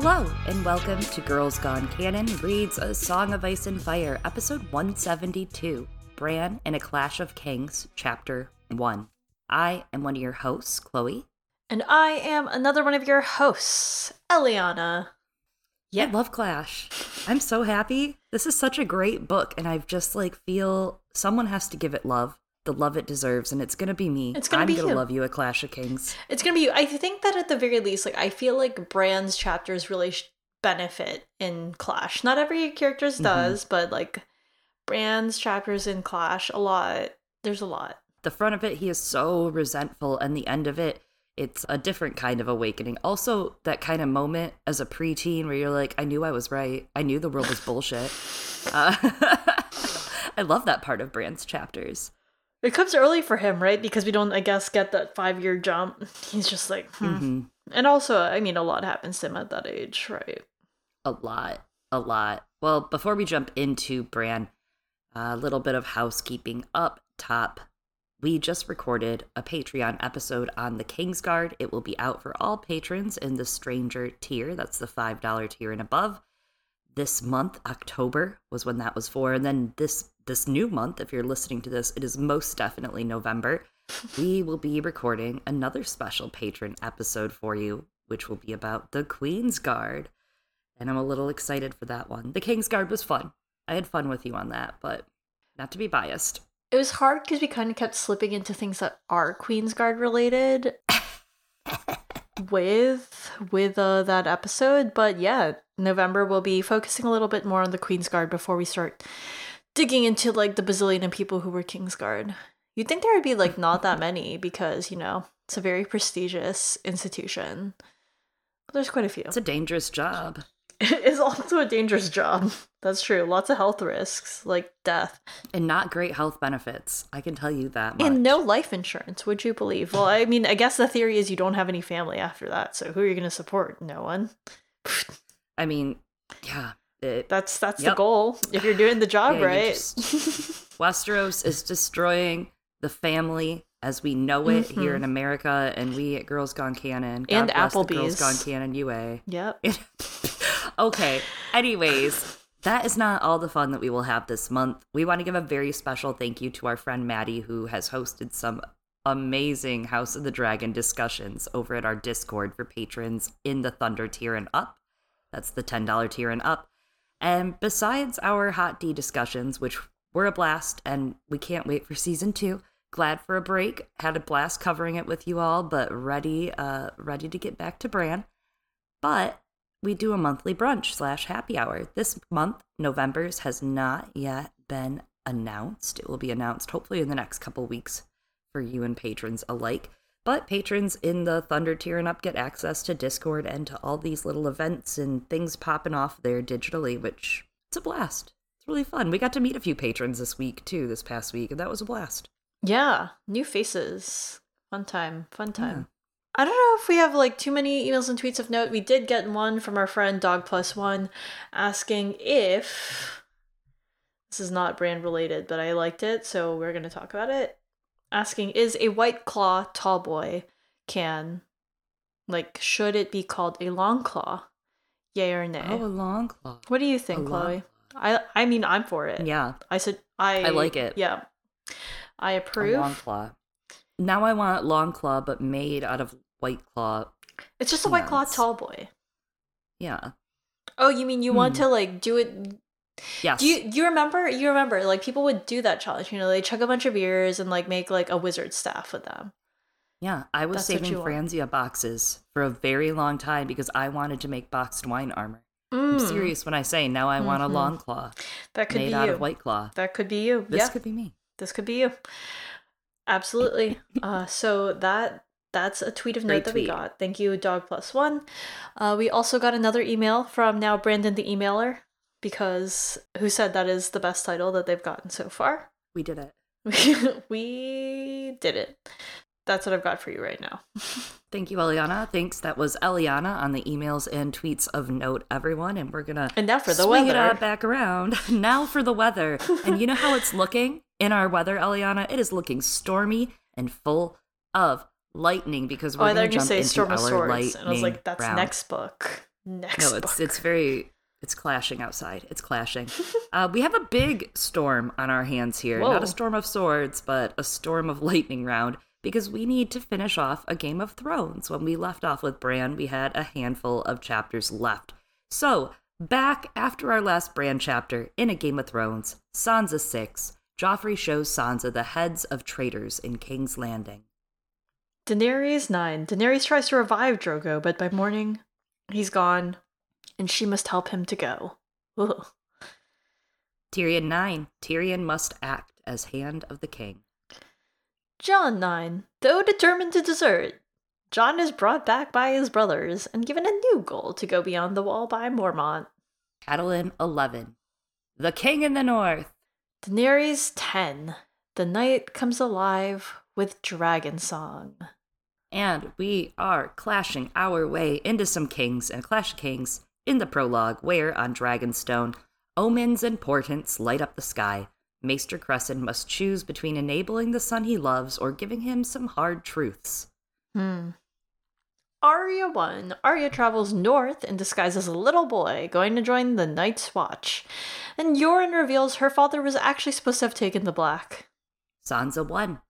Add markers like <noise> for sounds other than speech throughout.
Hello, and welcome to Girls Gone Canon Reads A Song of Ice and Fire, episode 172 Bran and a Clash of Kings, chapter 1. I am one of your hosts, Chloe. And I am another one of your hosts, Eliana. Yeah, I love Clash. I'm so happy. This is such a great book, and I've just like feel someone has to give it love the love it deserves, and it's gonna be me. It's gonna I'm be gonna you. love you at Clash of Kings. It's gonna be you. I think that at the very least, like I feel like Bran's chapters really sh- benefit in Clash. Not every character's Mhm. does, but like Bran's chapters in Clash, a lot. There's a lot. The front of it, he is so resentful, and the end of it, it's a different kind of awakening. Also, that kind of moment as a preteen where you're like, I knew I was right. I knew the world was bullshit. <laughs> Uh, <laughs> I love that part of Bran's chapters. It comes early for him, right? Because we don't, I guess, get that five year jump. <laughs> He's just like, hmm. hmm and also, I mean, a lot happens to him at that age, right? A lot, a lot. Well, before we jump into Bran, a little bit of housekeeping up top. We just recorded a Patreon episode on the Kingsguard. It will be out for all patrons in the Stranger tier. That's the $5 tier and above. This month, October, was when that was for. And then this this new month, if you're listening to this, it is most definitely November. <laughs> We will be recording another special patron episode for you, which will be about the Queen's Guard and I'm a little excited for that one. The King's Guard was fun. I had fun with you on that, but not to be biased. It was hard because we kind of kept slipping into things that are Queen's Guard related <laughs> with with uh, that episode. But yeah, November will be focusing a little bit more on the Queen's Guard before we start digging into like the bazillion of people who were King's Guard. You'd think there would be like not that many because you know it's a very prestigious institution. But there's quite a few. It's a dangerous job. <laughs> It is also a dangerous job. That's true. Lots of health risks, like death. And not great health benefits. I can tell you that much. And no life insurance, would you believe? Well, I mean, I guess the theory is you don't have any family after that, so who are you going to support? No one. <laughs> I mean, yeah. It, That's that's the goal. If you're doing the <laughs> job Yeah, right. just- <laughs> Westeros is destroying the family as we know it here in America, and we at Girls Gone Canon. God Mm-hmm. And the Girls Gone Canon UA. yep. <laughs> okay. Anyways, that is not all the fun that we will have this month. We want to give a very special thank you to our friend Maddie, who has hosted some amazing House of the Dragon discussions over at our Discord for patrons in the Thunder tier and up. That's the $10 tier and up. And besides our Hot D discussions, which were a blast, and we can't wait for season two. Glad for a break. Had a blast covering it with you all, but ready, uh, ready to get back to Bran. But we do a monthly brunch slash happy hour. This month, November's has not yet been announced. It will be announced hopefully in the next couple weeks for you and patrons alike. But patrons in the Thunder tier and up get access to Discord and to all these little events and things popping off there digitally, which it's a blast. It's really fun. We got to meet a few patrons this week too, this past week, and that was a blast. Yeah. New faces. Fun time. Fun time. I don't know if we have like too many emails and tweets of note. We did get one from our friend Dog Plus One asking if this is not Bran related, but I liked it, so we're gonna talk about it. Asking is a white claw tall boy can like should it be called a long claw? Yay or nay? Oh, a long claw. what do you A think, long Chloe? I I mean I'm for it. Yeah, I said I I like it. Yeah. i approve. long claw. Now I want long claw, but made out of white claw. It's just a white claw tall boy. Yeah. Oh, you mean you want Hmm. to like do it? Yes. Do you you remember? You remember like people would do that challenge. You know, they chug a bunch of beers and like make like a wizard staff with them. Yeah, I was That's saving you want. Franzia boxes for a very long time because I wanted to make boxed wine armor. I'm Mm, serious when I say now I want a Mhm. long claw That could made be out you. of white claw. That could be you. This yeah, could be me. this could be you. Absolutely. <laughs> uh, so that that's a tweet of Great note that we got. Thank you, Dog Plus One. Uh, we also got another email from now Brandon the emailer because who said that is the best title that they've gotten so far. We did it. <laughs> we did it. That's what I've got for you right now. <laughs> Thank you, Eliana. Thanks. That was Eliana on the emails and tweets of note, everyone. And we're gonna And now for the swing it weather. on back around. <laughs> now for the weather. And you know how it's looking in our weather, Eliana? It is looking stormy and full of lightning because Oh, we're thought gonna jump gonna say into Storm our of Swords, lightning and I was like, that's round. next book. Next no, it's book. it's very it's clashing outside. It's clashing. <laughs> uh, we have a big storm on our hands here. Not a storm of swords, but a storm of <laughs> lightning round. Because we need to finish off a Game of Thrones. When we left off with Bran, we had a handful of chapters left. So, back after our last Bran chapter in A Game of Thrones, Sansa 6, Joffrey shows Sansa the heads of traitors in King's Landing. Daenerys 9. Daenerys tries to revive Drogo, but by morning, he's gone, and she must help him to go. Ugh. Tyrion 9, Tyrion must act as Hand of the King. Jon 9. Though determined to desert, Jon is brought back by his brothers and given a new goal to go beyond the wall by Mormont. Catelyn 11, The King in the North. Daenerys 10. The night comes alive with dragon song. And we are clashing our way into some kings and Clash Kings in the prologue, where on Dragonstone, omens and portents light up the sky. Maester Cressen must choose between enabling the son he loves or giving him some hard truths. Hmm. Arya 1. Arya travels north in disguise as a little boy, going to join the Night's Watch. And Yoren reveals her father was actually supposed to have taken the black. Sansa 1.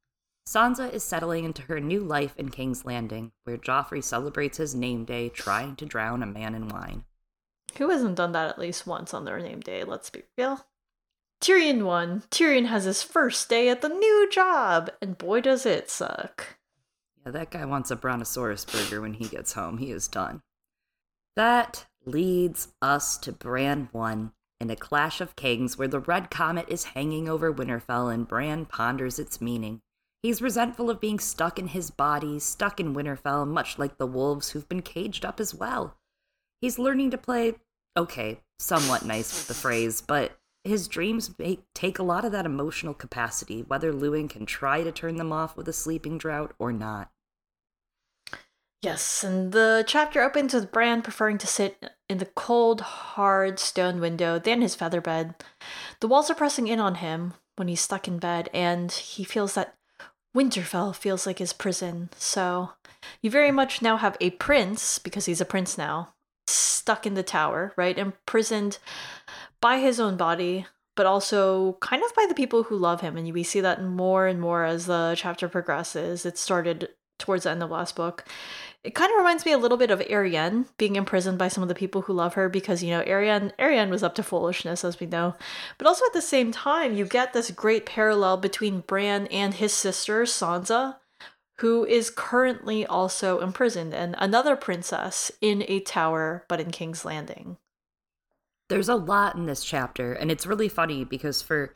Sansa is settling into her new life in King's Landing, where Joffrey celebrates his name day trying to drown a man in wine. Who hasn't done that at least once on their name day, let's be real. Tyrion won. Tyrion has his first day at the new job, and boy does it suck. Yeah, that guy wants a Brontosaurus burger when he gets home. He is done. That leads us to Bran 1 in a clash of kings where the red comet is hanging over Winterfell and Bran ponders its meaning. He's resentful of being stuck in his body, stuck in Winterfell, much like the wolves who've been caged up as well. He's learning to play, okay, somewhat nice with the Freys, but his dreams make, take a lot of that emotional capacity, whether Luwin can try to turn them off with a sleeping drought or not. Yes, and the chapter opens with Bran preferring to sit in the cold, hard stone window than his feather bed. The walls are pressing in on him when he's stuck in bed, and he feels that Winterfell feels like his prison. So you very much now have a prince, because he's a prince now, stuck in the tower, right? Imprisoned by his own body, but also kind of by the people who love him. And we see that more and more as the chapter progresses. It started towards the end of last book. It kind of reminds me a little bit of Arianne being imprisoned by some of the people who love her because you know Arianne Arianne was up to foolishness as we know. But also at the same time you get this great parallel between Bran and his sister Sansa who is currently also imprisoned and another princess in a tower but in King's Landing. There's a lot in this chapter, and it's really funny because for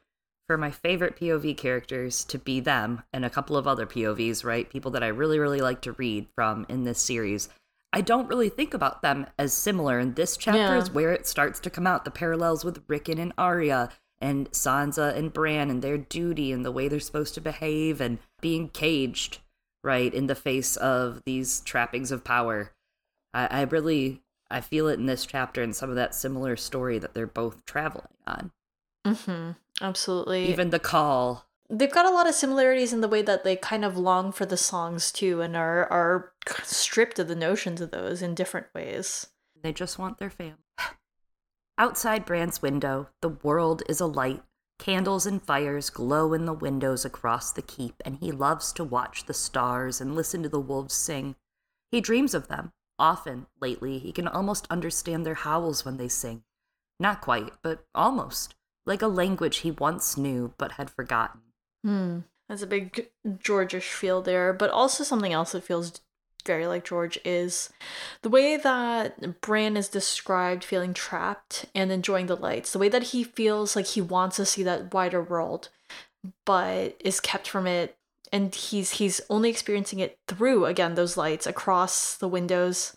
for my favorite POV characters to be them and a couple of other POVs, right? People that I really, really like to read from in this series. I don't really think about them as similar. And this chapter Yeah. is where it starts to come out the parallels with Rickon and Arya and Sansa and Bran and their duty and the way they're supposed to behave and being caged, right, in the face of these trappings of power. I, I really I feel it in this chapter and some of that similar story that they're both traveling on. mm-hmm. Absolutely. Even the call they've got a lot of similarities in the way that they kind of long for the songs too and are are stripped of the notions of those in different ways. They just want their family. <sighs> Outside Bran's window, the world is alight. Candles and fires glow in the windows across the keep, and he loves to watch the stars and listen to the wolves sing. He dreams of them. Often, lately, he can almost understand their howls when they sing. Not quite, but almost. Like a language he once knew but had forgotten. Hmm. That's a big Georgish feel there, but also something else that feels very like George is the way that Bran is described feeling trapped and enjoying the lights. The way that he feels like he wants to see that wider world, but is kept from it and he's he's only experiencing it through again those lights across the windows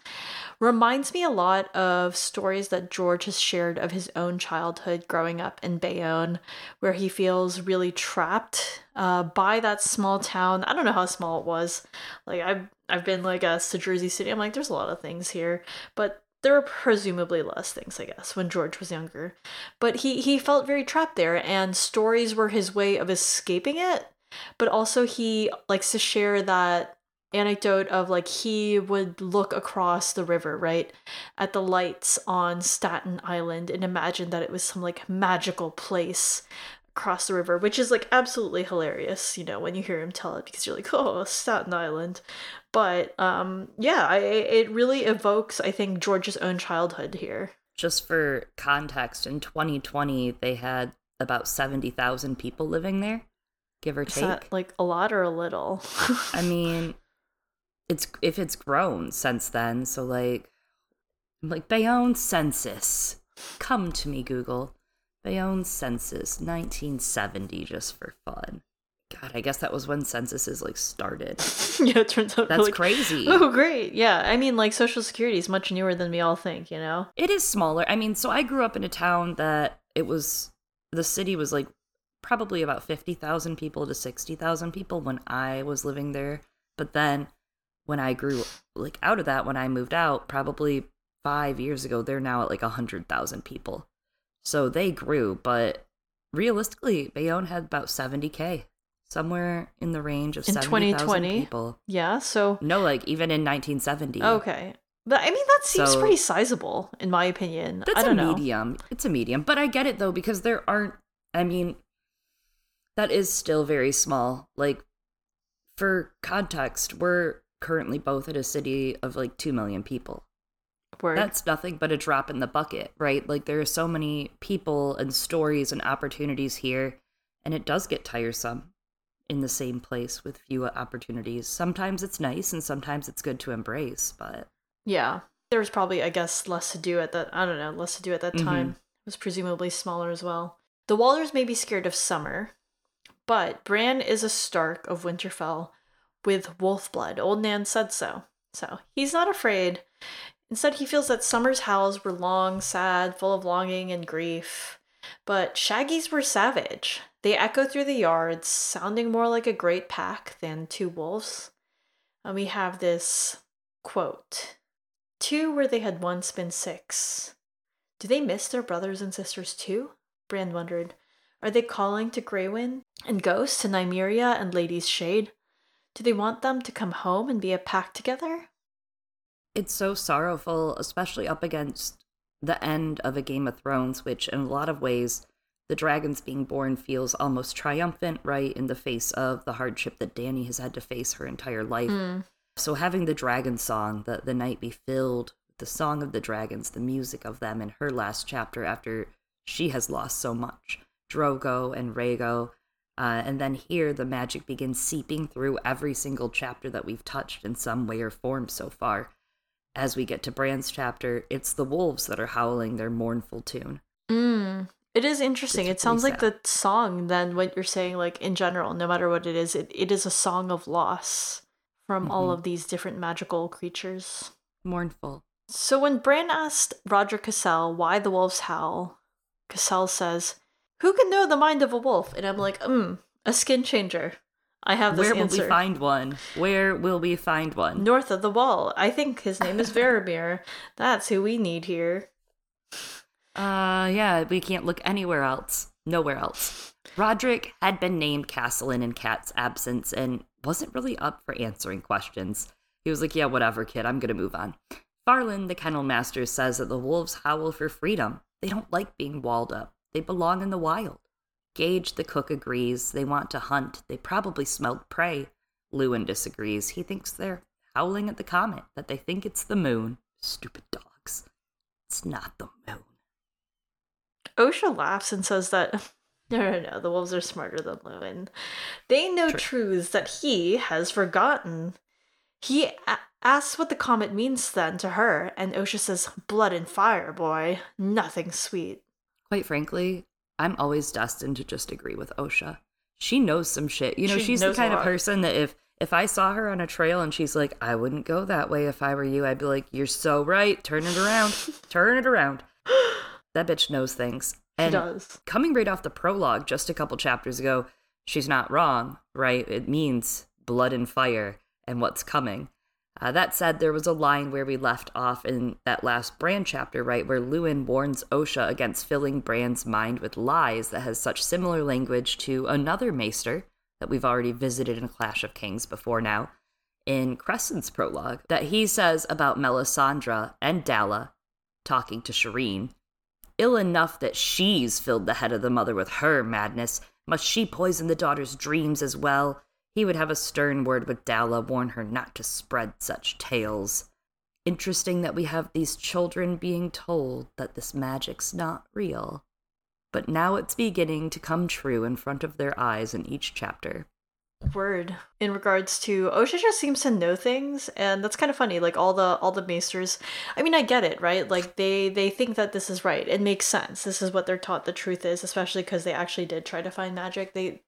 reminds me a lot of stories that George has shared of his own childhood growing up in Bayonne, where he feels really trapped uh, by that small town. I don't know how small it was. Like I've I've been like us to Jersey City. I'm like, there's a lot of things here, but there were presumably less things, I guess, when George was younger. But he he felt very trapped there, and stories were his way of escaping it. But also he likes to share that anecdote of like he would look across the river, right, at the lights on Staten Island and imagine that it was some like magical place across the river, which is like absolutely hilarious, you know, when you hear him tell it because you're like, oh, Staten Island. But um, yeah, I, it really evokes, I think, George's own childhood here. Just for context, in 2020, they had about 70,000 people living there, give or Is take. that like a lot or a little? I mean, it's if it's grown since then, so like like Bayonne census. Come to me, Google. Bayonne census, 1970, just for fun. God, I guess that was when censuses like started. <laughs> yeah, it turns out That's like, crazy. <laughs> Oh, great. Yeah. I mean, like, Social Security is much newer than we all think, you know? It is smaller. I mean, so I grew up in a town that it was the city was like probably about 50,000 people to 60,000 people when I was living there. But then when I grew like out of that when I moved out probably 5 years ago, they're now at like a 100,000 people. So they grew, but realistically, Bayonne had about 70k, somewhere in the range of In 70,000 2020? people. Yeah. So, No, like even in 1970. okay. But I mean, that seems So- pretty sizable, in my opinion. That's I don't a know. medium. It's a medium. But I get it though, because there aren't I mean that is still very small. Like for context, we're currently both at a city of like two million people. Word. That's nothing but a drop in the bucket, right? Like there are so many people and stories and opportunities here, and it does get tiresome in the same place with few opportunities. Sometimes it's nice and sometimes it's good to embrace, but Yeah. There was probably, I guess, less to do at that. I don't know, less to do at that Mhm. time. It was presumably smaller as well. The Walders may be scared of summer, but Bran is a Stark of Winterfell with wolf blood. Old Nan said so. So he's not afraid. Instead, he feels that summer's howls were long, sad, full of longing and grief. But Shaggy's were savage. They echo through the yards, sounding more like a great pack than two wolves. And we have this quote Two where they had once been six. Do they miss their brothers and sisters too? Bran wondered. Are they calling to Greywind and Ghost to Nymeria and Lady's Shade? Do they want them to come home and be a pack together? it's so sorrowful, especially up against the end of a Game of Thrones, which in a lot of ways, the dragons being born feels almost triumphant, right, in the face of the hardship that Dany has had to face her entire life. Mm. So having the dragon song, the, the night be filled with the song of the dragons, the music of them in her last chapter after she has lost so much. Drogo and Rhaego. Uh, and then here the magic begins seeping through every single chapter that we've touched in some way or form so far. As we get to Bran's chapter, it's the wolves that are howling their mournful tune. Mm. It is interesting. It's it sounds like the song, then, what you're saying, like in general, no matter what it is, it, it is a song of loss from all Mhm. of these different magical creatures. Mournful. So when Bran asked Rodrik Cassel why the wolves howl, Cassel says, Who can know the mind of a wolf? And I'm like, mm, a skin changer. I have this Where will answer. we find one? Where will we find one? North of the wall. I think his name is <laughs> Varamyr. That's who we need here. Uh, yeah, we can't look anywhere else. Nowhere else. Rodrik had been named Castellan in Cat's absence and wasn't really up for answering questions. He was like, yeah, whatever, kid, I'm gonna move on. Farlen, the kennel master, says that the wolves howl for freedom. They don't like being walled up, they belong in the wild. Gage, the cook, agrees. They want to hunt. They probably smelled prey. Luwin disagrees. He thinks they're howling at the comet, that they think it's the moon. Stupid dogs. It's not the moon. Osha laughs and says that <laughs> no, no, no, the wolves are smarter than Luwin. They know True. truths that he has forgotten. He a- asks what the comet means then to her, and Osha says, Blood and fire, boy. Nothing sweet. Quite frankly, I'm always destined to just agree with Osha. She knows some shit. You know, She she's the kind of person that if if I saw her on a trail and she's like, I wouldn't go that way if I were you, I'd be like, You're so right. Turn it around. <laughs> Turn it around. <laughs> That bitch knows things. She And does. coming right off the prologue just a couple chapters ago, she's not wrong, right? It means blood and fire and what's coming. Uh, that said, there was a line where we left off in that last Bran chapter, right, where Luwin warns Osha against filling Bran's mind with lies that has such similar language to another maester that we've already visited in Clash of Kings before now. in Cressen's prologue that he says about Melisandre and Dalla talking to Shireen. Ill enough that she's filled the head of the mother with her madness, must she poison the daughter's dreams as well? He would have a stern word with Dalla, warn her not to spread such tales. Interesting that we have these children being told that this magic's not real. But now it's beginning to come true in front of their eyes in each chapter. Word. In regards to Osha just seems to know things and that's kind of funny. Like all the all the maesters I mean I get it, right? Like they they think that this is right. It makes sense. This is what they're taught the truth is, especially because they actually did try to find magic. They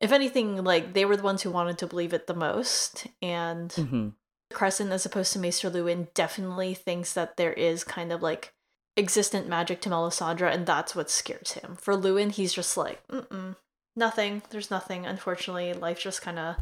if anything, like they were the ones who wanted to believe it the most. And Mm-hmm. Cressen, as opposed to Maester Luwin, definitely thinks that there is kind of like existent magic to Melisandre, and that's what scares him. For Luwin, he's just like, mm nothing. There's nothing. Unfortunately, life just kind of.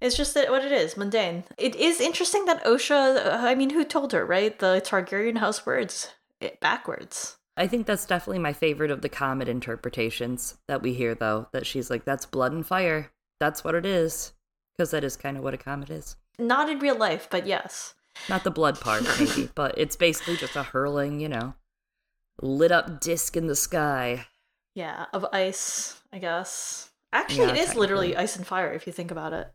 It's just that what it is, mundane. It is interesting that Osha. I mean, who told her, right? The Targaryen house words it, backwards. I think that's definitely my favorite of the comet interpretations that we hear, though. That she's like, that's blood and fire. That's what it is. Because that is kind of what a comet is. Not in real life, but yes. Not the blood part, maybe, but it's basically just a hurling, you know, lit up disc in the sky. Yeah, of ice, I guess. Actually, Yeah, it is literally ice and fire if you think about it.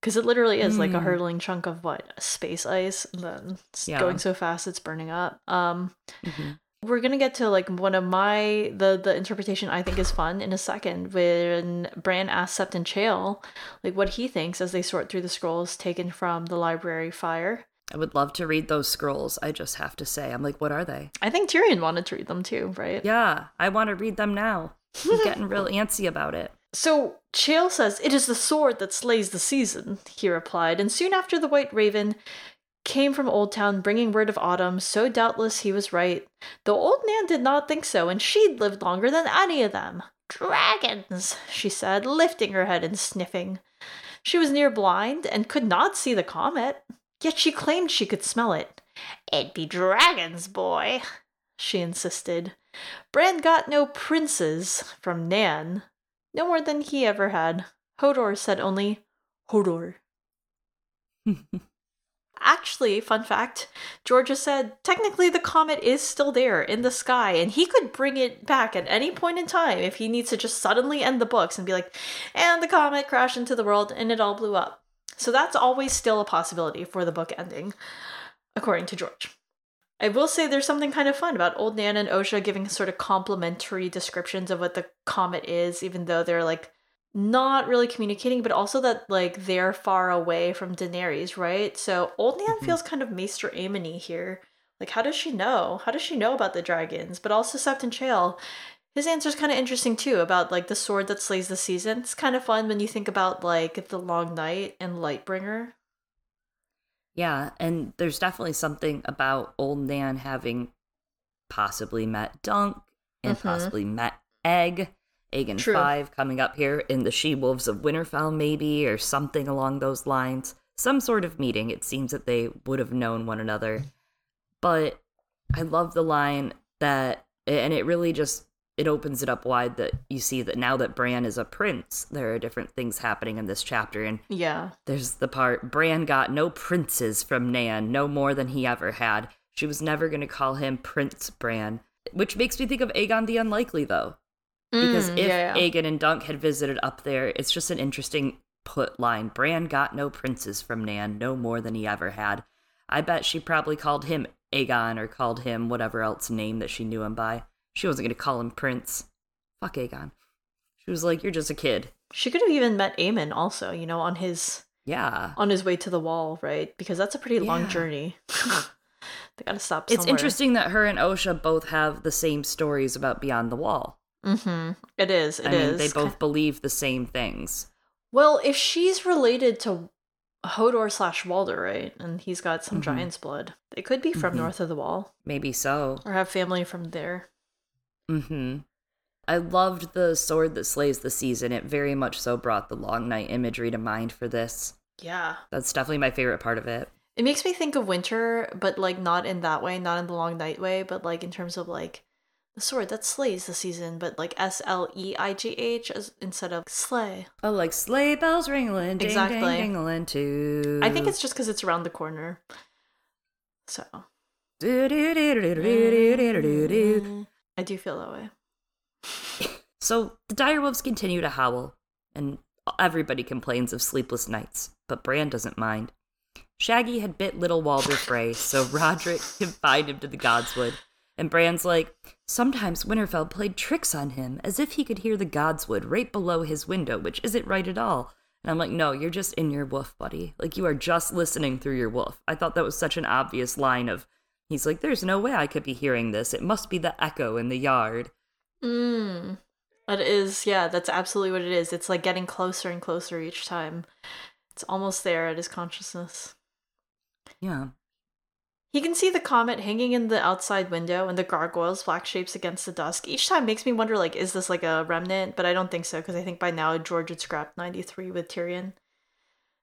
Because it literally is like a Mm. hurtling chunk of what? Space ice, and then it's Yeah. going so fast it's burning up. Um, Mhm. we're gonna get to like one of my the the interpretation I think is fun in a second when Bran asks Septon Chayle like what he thinks as they sort through the scrolls taken from the library fire. I would love to read those scrolls. I just have to say, I'm like, what are they? I think Tyrion wanted to read them too, right? Yeah, I want to read them now. I'm getting real <laughs> antsy about it. So Chayle says, It is the sword that slays the season, he replied, and soon after the White Raven came from Old Town bringing word of autumn, so doubtless he was right. Though old Nan did not think so, and she'd lived longer than any of them. Dragons, she said, lifting her head and sniffing. She was near blind and could not see the comet, yet she claimed she could smell it. It'd be dragons, boy, she insisted. Bran got no princes from Nan, no more than he ever had. Hodor said only, Hodor. <laughs> Actually, fun fact, Georgia said technically the comet is still there in the sky and he could bring it back at any point in time if he needs to just suddenly end the books and be like, and the comet crashed into the world and it all blew up. So that's always still a possibility for the book ending, according to George. I will say there's something kind of fun about Old Nan and Osha giving sort of complimentary descriptions of what the comet is, even though they're like not really communicating, but also that like they're far away from Daenerys, right? So Old Nan Mhm. feels kind of Maester Aemony here. Like, how does she know? How does she know about the dragons? But also Septon Chayle, his answer's kind of interesting too about like the sword that slays the season. It's kind of fun when you think about like the Long Night and Lightbringer. Yeah, and there's definitely something about old Nan having possibly met Dunk and Mhm. possibly met Egg. Aegon True. 5 coming up here in the She Wolves of Winterfell, maybe, or something along those lines. Some sort of meeting. It seems that they would have known one another. But I love the line that, and it really just it opens it up wide that you see that now that Bran is a prince, there are different things happening in this chapter, and Yeah. there's the part Bran got no princes from Nan, no more than he ever had. She was never going to call him Prince Bran, which makes me think of Aegon the Unlikely, though. Because Mm, if yeah, yeah. Aegon and Dunk had visited up there, it's just an interesting put line. Bran got no princes from Nan, no more than he ever had. I bet she probably called him Aegon or called him whatever else name that she knew him by. She wasn't going to call him Prince. Fuck Aegon. She was like, You're just a kid. She could have even met Aemon also, you know, on his Yeah. on his way to the wall, right? Because that's a pretty long journey. <laughs> they gotta stop. It's interesting that her and Osha both have the same stories about Beyond the Wall. Mm-hmm. It is. It I is. mean, they both believe the same things. Well, if she's related to Hodor slash Walder, right, and he's got some Mhm. giant's blood, they could be from Mhm. north of the wall Maybe so. or have family from there. Mm-hmm. I loved the sword that slays the season. It very much so brought the long night imagery to mind for this. Yeah. That's definitely my favorite part of it. It makes me think of winter, but like not in that way, not in the long night way, but like in terms of like the sword that slays the season, but like S L E I G H instead of slay. Oh, like sleigh bells ringling, ding, exactly. ding, ding, too. I think it's just because it's around the corner. So. I do feel that way. So the direwolves continue to howl, and everybody complains of sleepless nights, but Bran doesn't mind. Shaggy had bit little Walder Frey, so Rodrik <laughs> confined him to the Godswood. And Bran's like, sometimes Winterfell played tricks on him, as if he could hear the Godswood right below his window, which isn't right at all. And I'm like, no, you're just in your wolf, buddy. Like, you are just listening through your wolf. I thought that was such an obvious line of, he's like, there's no way I could be hearing this. It must be the echo in the yard. Mm. It is, yeah, that's absolutely what it is. It's like getting closer and closer each time. It's almost there at his consciousness. Yeah. He can see the comet hanging in the outside window and the gargoyles, black shapes against the dusk. Each time makes me wonder, like, is this like a remnant? But I don't think so, because I think by now George had scrapped 93 with Tyrion.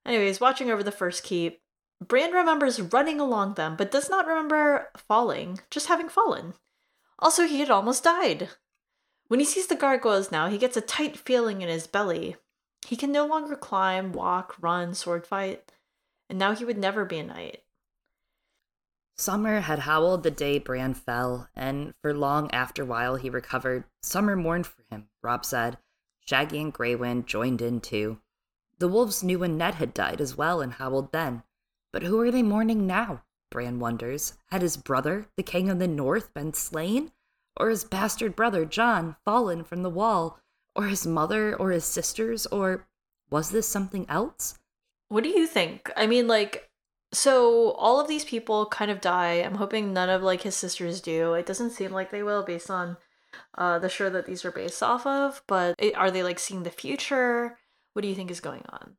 Anyways, watching over the first keep, Bran remembers running along them, but does not remember falling, just having fallen. Also, he had almost died. When he sees the gargoyles now, he gets a tight feeling in his belly. He can no longer climb, walk, run, sword fight, and now he would never be a knight. Summer had howled the day Bran fell, and for long after while he recovered, Summer mourned for him, Robb said. Shaggy and Greywind joined in too. The wolves knew when Ned had died as well and howled then. But who are they mourning now? Bran wonders. Had his brother, the king of the north, been slain? Or his bastard brother, Jon, fallen from the wall? Or his mother, or his sisters? Or was this something else? What do you think? I mean, like, so all of these people kind of die. I'm hoping none of like his sisters do. It doesn't seem like they will based on uh, the show that these are based off of. But it, are they like seeing the future? What do you think is going on?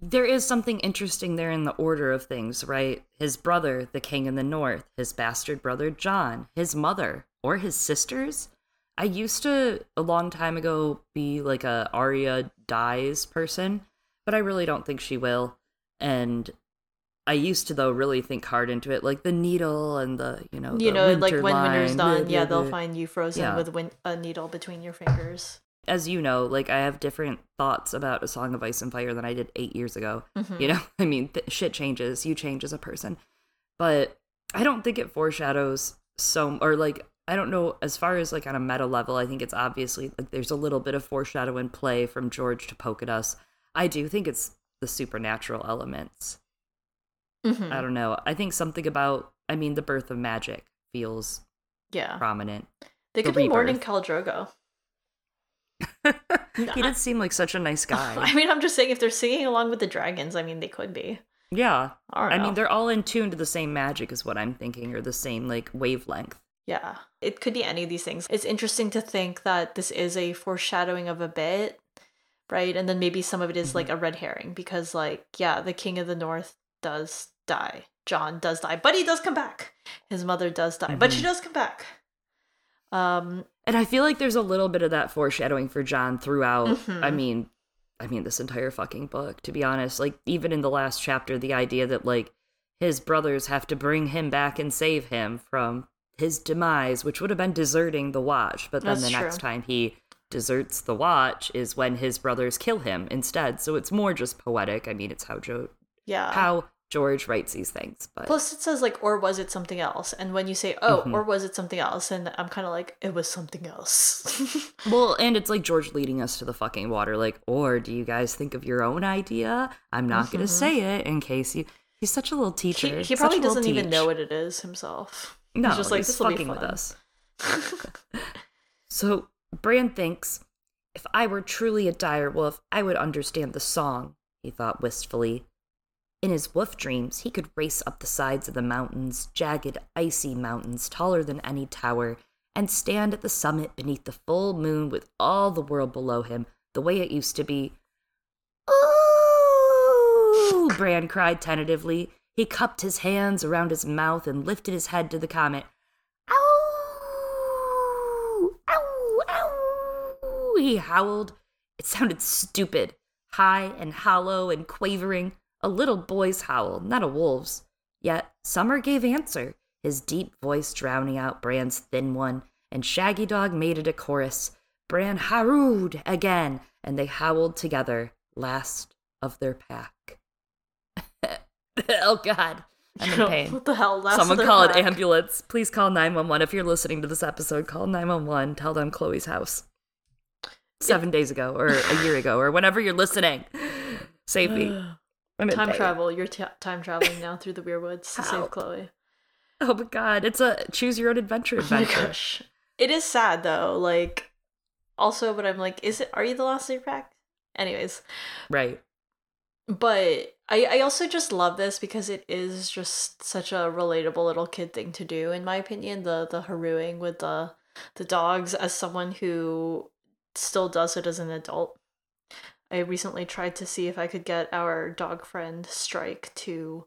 There is something interesting there in the order of things, right? His brother, the king in the north, his bastard brother Jon, his mother, or his sisters. I used to a long time ago be like a Arya dies person, but I really don't think she will. And I used to though really think hard into it, like the needle and the you know you know, like when winter's done, yeah, they'll find you frozen Yeah. with win- a needle between your fingers. As you know, like I have different thoughts about A Song of Ice and Fire than I did eight years ago. Mhm. You know, <laughs> I mean, th- shit changes. You change as a person, but I don't think it foreshadows so, or like I don't know. As far as like on a meta level, I think it's obviously like there's a little bit of foreshadow in play from George to poke at us. I do think it's the supernatural elements. Mhm. I don't know. I think something about, I mean, the birth of magic feels Yeah, prominent. they the could be mourning rebirth. Khal Drogo. He <laughs> did seem like such a nice <laughs> guy. I mean, I'm just saying, if they're singing along with the dragons, I mean, they could be. yeah. I I mean, they're all in tune to the same magic, is what I'm thinking, or the same like wavelength. Yeah, it could be any of these things. It's interesting to think that this is a foreshadowing of a bit, right? And then maybe some of it is, like a red herring because, like, yeah, the king of the north does die. Jon does die, but he does come back. His mother does die, but she Mhm. does come back. Um, And I feel like there's a little bit of that foreshadowing for Jon throughout. Mhm. I mean, I mean this entire fucking book, to be honest. Like even in the last chapter, the idea that like his brothers have to bring him back and save him from his demise, which would have been deserting the watch, but then That's the true. next time he deserts the watch is when his brothers kill him instead. So it's more just poetic. I mean, it's how Joe yeah. how George writes these things, but Plus, it says like, or was it something else? And when you say, oh, Mhm. or was it something else? And I'm kind of like, it was something else. <laughs> Well, and it's like George leading us to the fucking water. Like, or do you guys think of your own idea? I'm not going Mhm. to say it in case you. He's such a little teacher. he, he probably doesn't even teach. know what it is himself. No, he's just like, he's "This'll be fucking with us. <laughs> So Bran thinks, if I were truly a dire wolf, I would understand the song. He thought wistfully. In his wolf dreams, he could race up the sides of the mountains, jagged, icy mountains taller than any tower, and stand at the summit beneath the full moon with all the world below him, the way it used to be. Ooh! <laughs> Bran cried tentatively. He cupped his hands around his mouth and lifted his head to the comet. Ow! Ow! Ow! He howled. It sounded stupid, high and hollow and quavering. A little boy's howl, not a wolf's. Yet Summer gave answer, his deep voice drowning out Bran's thin one, and Shaggy Dog made it a chorus. Bran harrowed again, and they howled together, last of their pack. <laughs> oh God, I'm in <laughs> pain. what the hell? Last Someone call an ambulance. Please call 911 if you're listening to this episode. Call 911. Tell them Chloe's house. Seven days ago, or a year ago, or whenever you're listening. <sighs> Save me. <sighs> <laughs> I'm Time travel. You're t- time traveling now through the weirwoods to save Chloe. Oh my god, it's a choose your own adventure Oh my gosh. It is sad though. Like, also, but I'm like, is it? Are you the last of your pack? Anyways, right. but I I also just love this because it is just such a relatable little kid thing to do, in my opinion. The the harrowing with the the dogs as someone who still does it as an adult. I recently tried to see if I could get our dog friend Strike to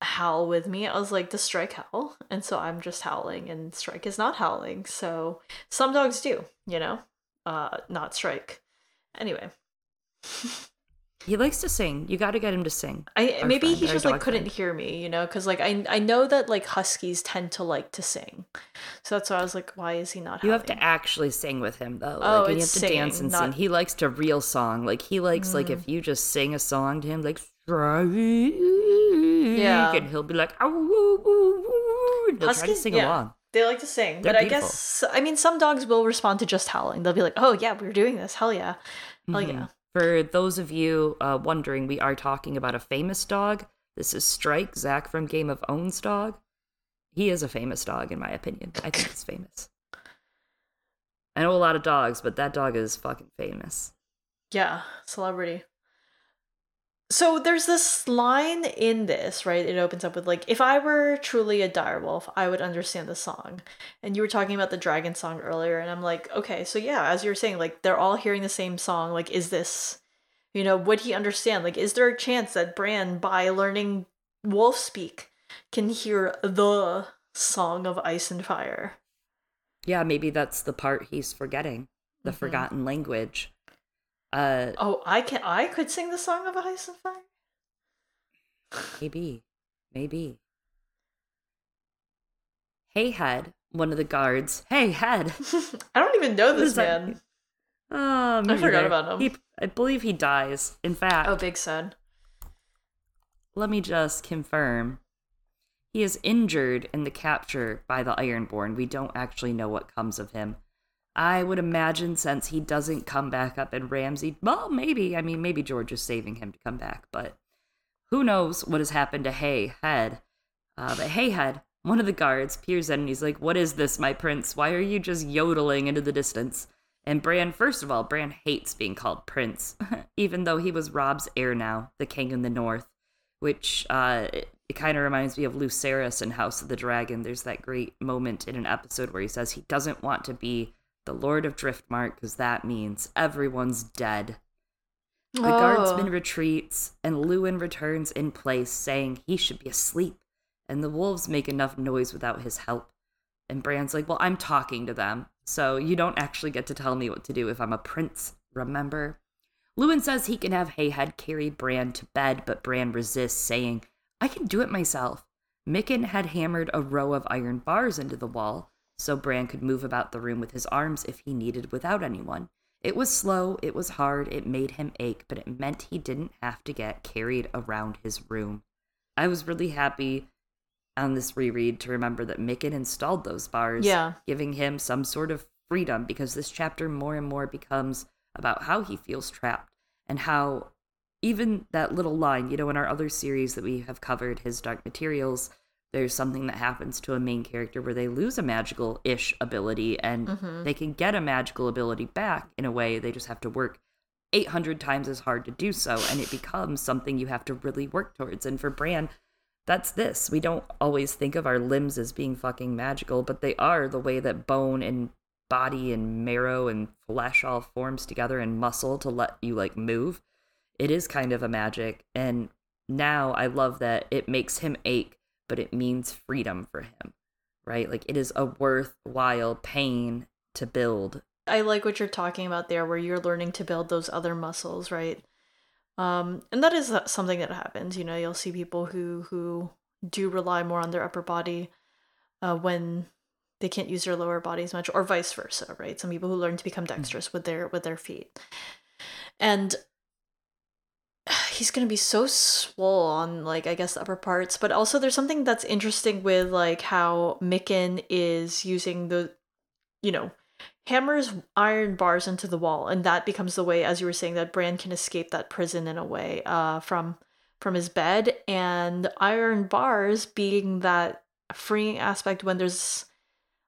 howl with me. I was like, the Strike howl? And so I'm just howling, and Strike is not howling. So some dogs do, you know? Uh, not Strike. Anyway. <laughs> He likes to sing. You got to get him to sing. I Our maybe friend, he just like couldn't friend. hear me, you know, because like I I know that like huskies tend to like to sing, so that's why I was like, why is he not? You have to actually sing with him though. Oh, like, and you have it's to dance singing, and sing. not- He likes to real song. Like he likes like Mm. if you just sing a song to him, like Yeah. and he'll be like, oh, woo, woo, woo, and try to Huskies- sing yeah. along. They like to sing, They're but I guess I mean some dogs will respond to just howling. They'll be like, "Oh yeah, we're doing this. Hell yeah, hell Mhm. yeah." For those of you uh, wondering, we are talking about a famous dog. This is Strike, Zach from Game of Owns dog. He is a famous dog, in my opinion. I think he's famous. I know a lot of dogs, but that dog is fucking famous. Yeah, celebrity. So there's this line in this, right? It opens up with like, if I were truly a direwolf, I would understand the song. And you were talking about the dragon song earlier, and I'm like, okay, so yeah, as you were saying, like they're all hearing the same song. Like, is this, you know, would he understand? Like, is there a chance that Bran, by learning wolf speak, can hear the song of ice and fire? Yeah, maybe that's the part he's forgetting the Mhm. forgotten language. Uh, Oh, I can I could sing the song of ice and fire. maybe, maybe. Hey, Head, one of the guards. Hey, Head. <laughs> I don't even know this is that? man. Oh, I forgot about him. He, I believe he dies. In fact, Oh, big sad. let me just confirm. He is injured in the capture by the Ironborn. We don't actually know what comes of him. I would imagine since he doesn't come back up in Ramsay, well, maybe. I mean, maybe George is saving him to come back, but who knows what has happened to Hay Head. Uh, but Hay Head, one of the guards, peers in and he's like, What is this, my prince? Why are you just yodeling into the distance? And Bran, first of all, Bran hates being called prince, <laughs> even though he was Robb's heir now, the king in the north, which uh, it, kind of reminds me of Lucerys in House of the Dragon. There's that great moment in an episode where he says he doesn't want to be the Lord of Driftmark because that means everyone's dead. The Oh. guardsman retreats, and Luwin returns in place, saying he should be asleep, and the wolves make enough noise without his help. And Bran's like, Well, I'm talking to them, so you don't actually get to tell me what to do if I'm a prince, remember? Luwin says he can have Hayhead carry Bran to bed, but Bran resists, saying, I can do it myself. Mikken had hammered a row of iron bars into the wall, so Bran could move about the room with his arms if he needed without anyone. It was slow, it was hard, it made him ache, but it meant he didn't have to get carried around his room. I was really happy on this reread to remember that Mikken installed those bars, Yeah. giving him some sort of freedom because this chapter more and more becomes about how he feels trapped and how even that little line, you know, in our other series that we have covered, his Dark Materials, there's something that happens to a main character where they lose a magical ish ability and Mhm. they can get a magical ability back in a way. They just have to work 800 times as hard to do so. And it becomes something you have to really work towards. And for Bran, that's this. We don't always think of our limbs as being fucking magical, but they are the way that bone and body and marrow and flesh all forms together and muscle to let you like move. It is kind of a magic. And now I love that it makes him ache, but it means freedom for him, right? Like it is a worthwhile pain to build. I like what you're talking about there, where you're learning to build those other muscles, right? Um, and that is something that happens. You know, you'll see people who who do rely more on their upper body uh, when they can't use their lower bodies much, or vice versa, right? Some people who learn to become Mm. dexterous with their with their feet, and he's gonna be so swole on like I guess the upper parts, but also there's something that's interesting with like how Mikken is using the, you know, hammers iron bars into the wall, and that becomes the way, as you were saying, that Bran can escape that prison in a way, uh, from from his bed, and iron bars being that freeing aspect when there's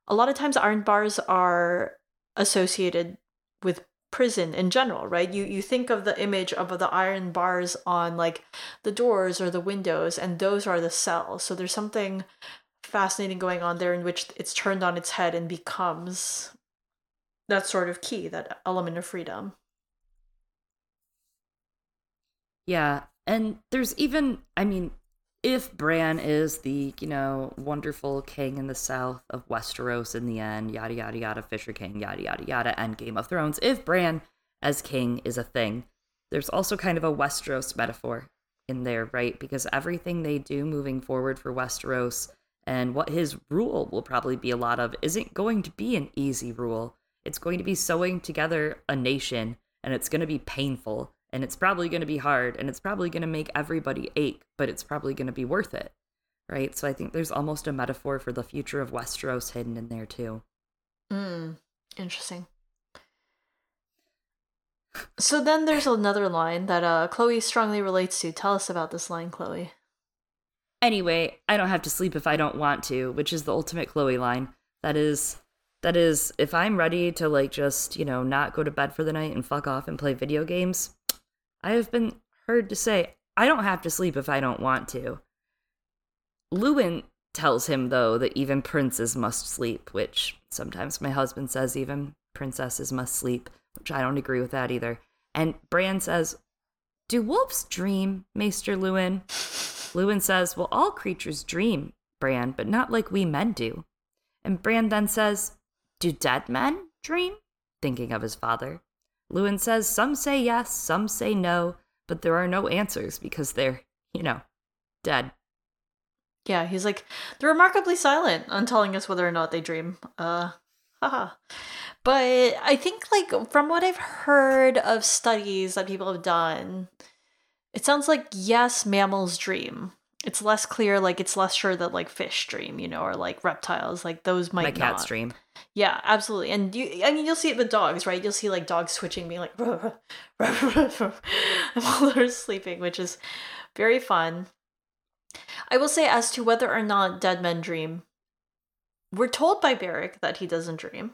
a lot of times iron bars are associated with prison in general right? You you think of the image of the iron bars on like the doors or the windows and those are the cells. So there's something fascinating going on there in which it's turned on its head and becomes that sort of key that element of freedom. Yeah, and there's even, I mean, if Bran is the, you know, wonderful king in the south of Westeros in the end, yada yada yada, Fisher King, yada yada yada, and Game of Thrones, if Bran as king is a thing, there's also kind of a Westeros metaphor in there, right? Because everything they do moving forward for Westeros and what his rule will probably be a lot of isn't going to be an easy rule. It's going to be sewing together a nation and it's going to be painful and it's probably going to be hard and it's probably going to make everybody ache, but it's probably going to be worth it. Right? So I think there's almost a metaphor for the future of Westeros hidden in there too. mm, interesting so then there's another line that uh chloe strongly relates to tell us about this line chloe Anyway, I don't have to sleep if I don't want to, which is the ultimate Chloe line. That is that is if I'm ready to like just, you know, not go to bed for the night and fuck off and play video games, I have been heard to say I don't have to sleep if I don't want to. Luwin tells him though that even princes must sleep, which sometimes my husband says even princesses must sleep, which I don't agree with that either. And Bran says, "Do wolves dream, Maester Luwin?" Luwin says, Well, all creatures dream, Bran, but not like we men do. And Bran then says, Do dead men dream? Thinking of his father. Luwin says, Some say yes, some say no, but there are no answers because they're, you know, dead. Yeah, he's like they're remarkably silent on telling us whether or not they dream. Uh haha. But I think like from what I've heard of studies that people have done, it sounds like yes, mammals dream. It's less clear, like it's less sure that like fish dream, you know, or like reptiles, like those might My cat's not. dream. Yeah, absolutely. And you, I mean, you'll see it with dogs, right? You'll see like dogs switching, being like, <laughs> ruh, ruh, ruh, <laughs> while they're sleeping, which is very fun. I will say, as to whether or not dead men dream, we're told by Beric that he doesn't dream.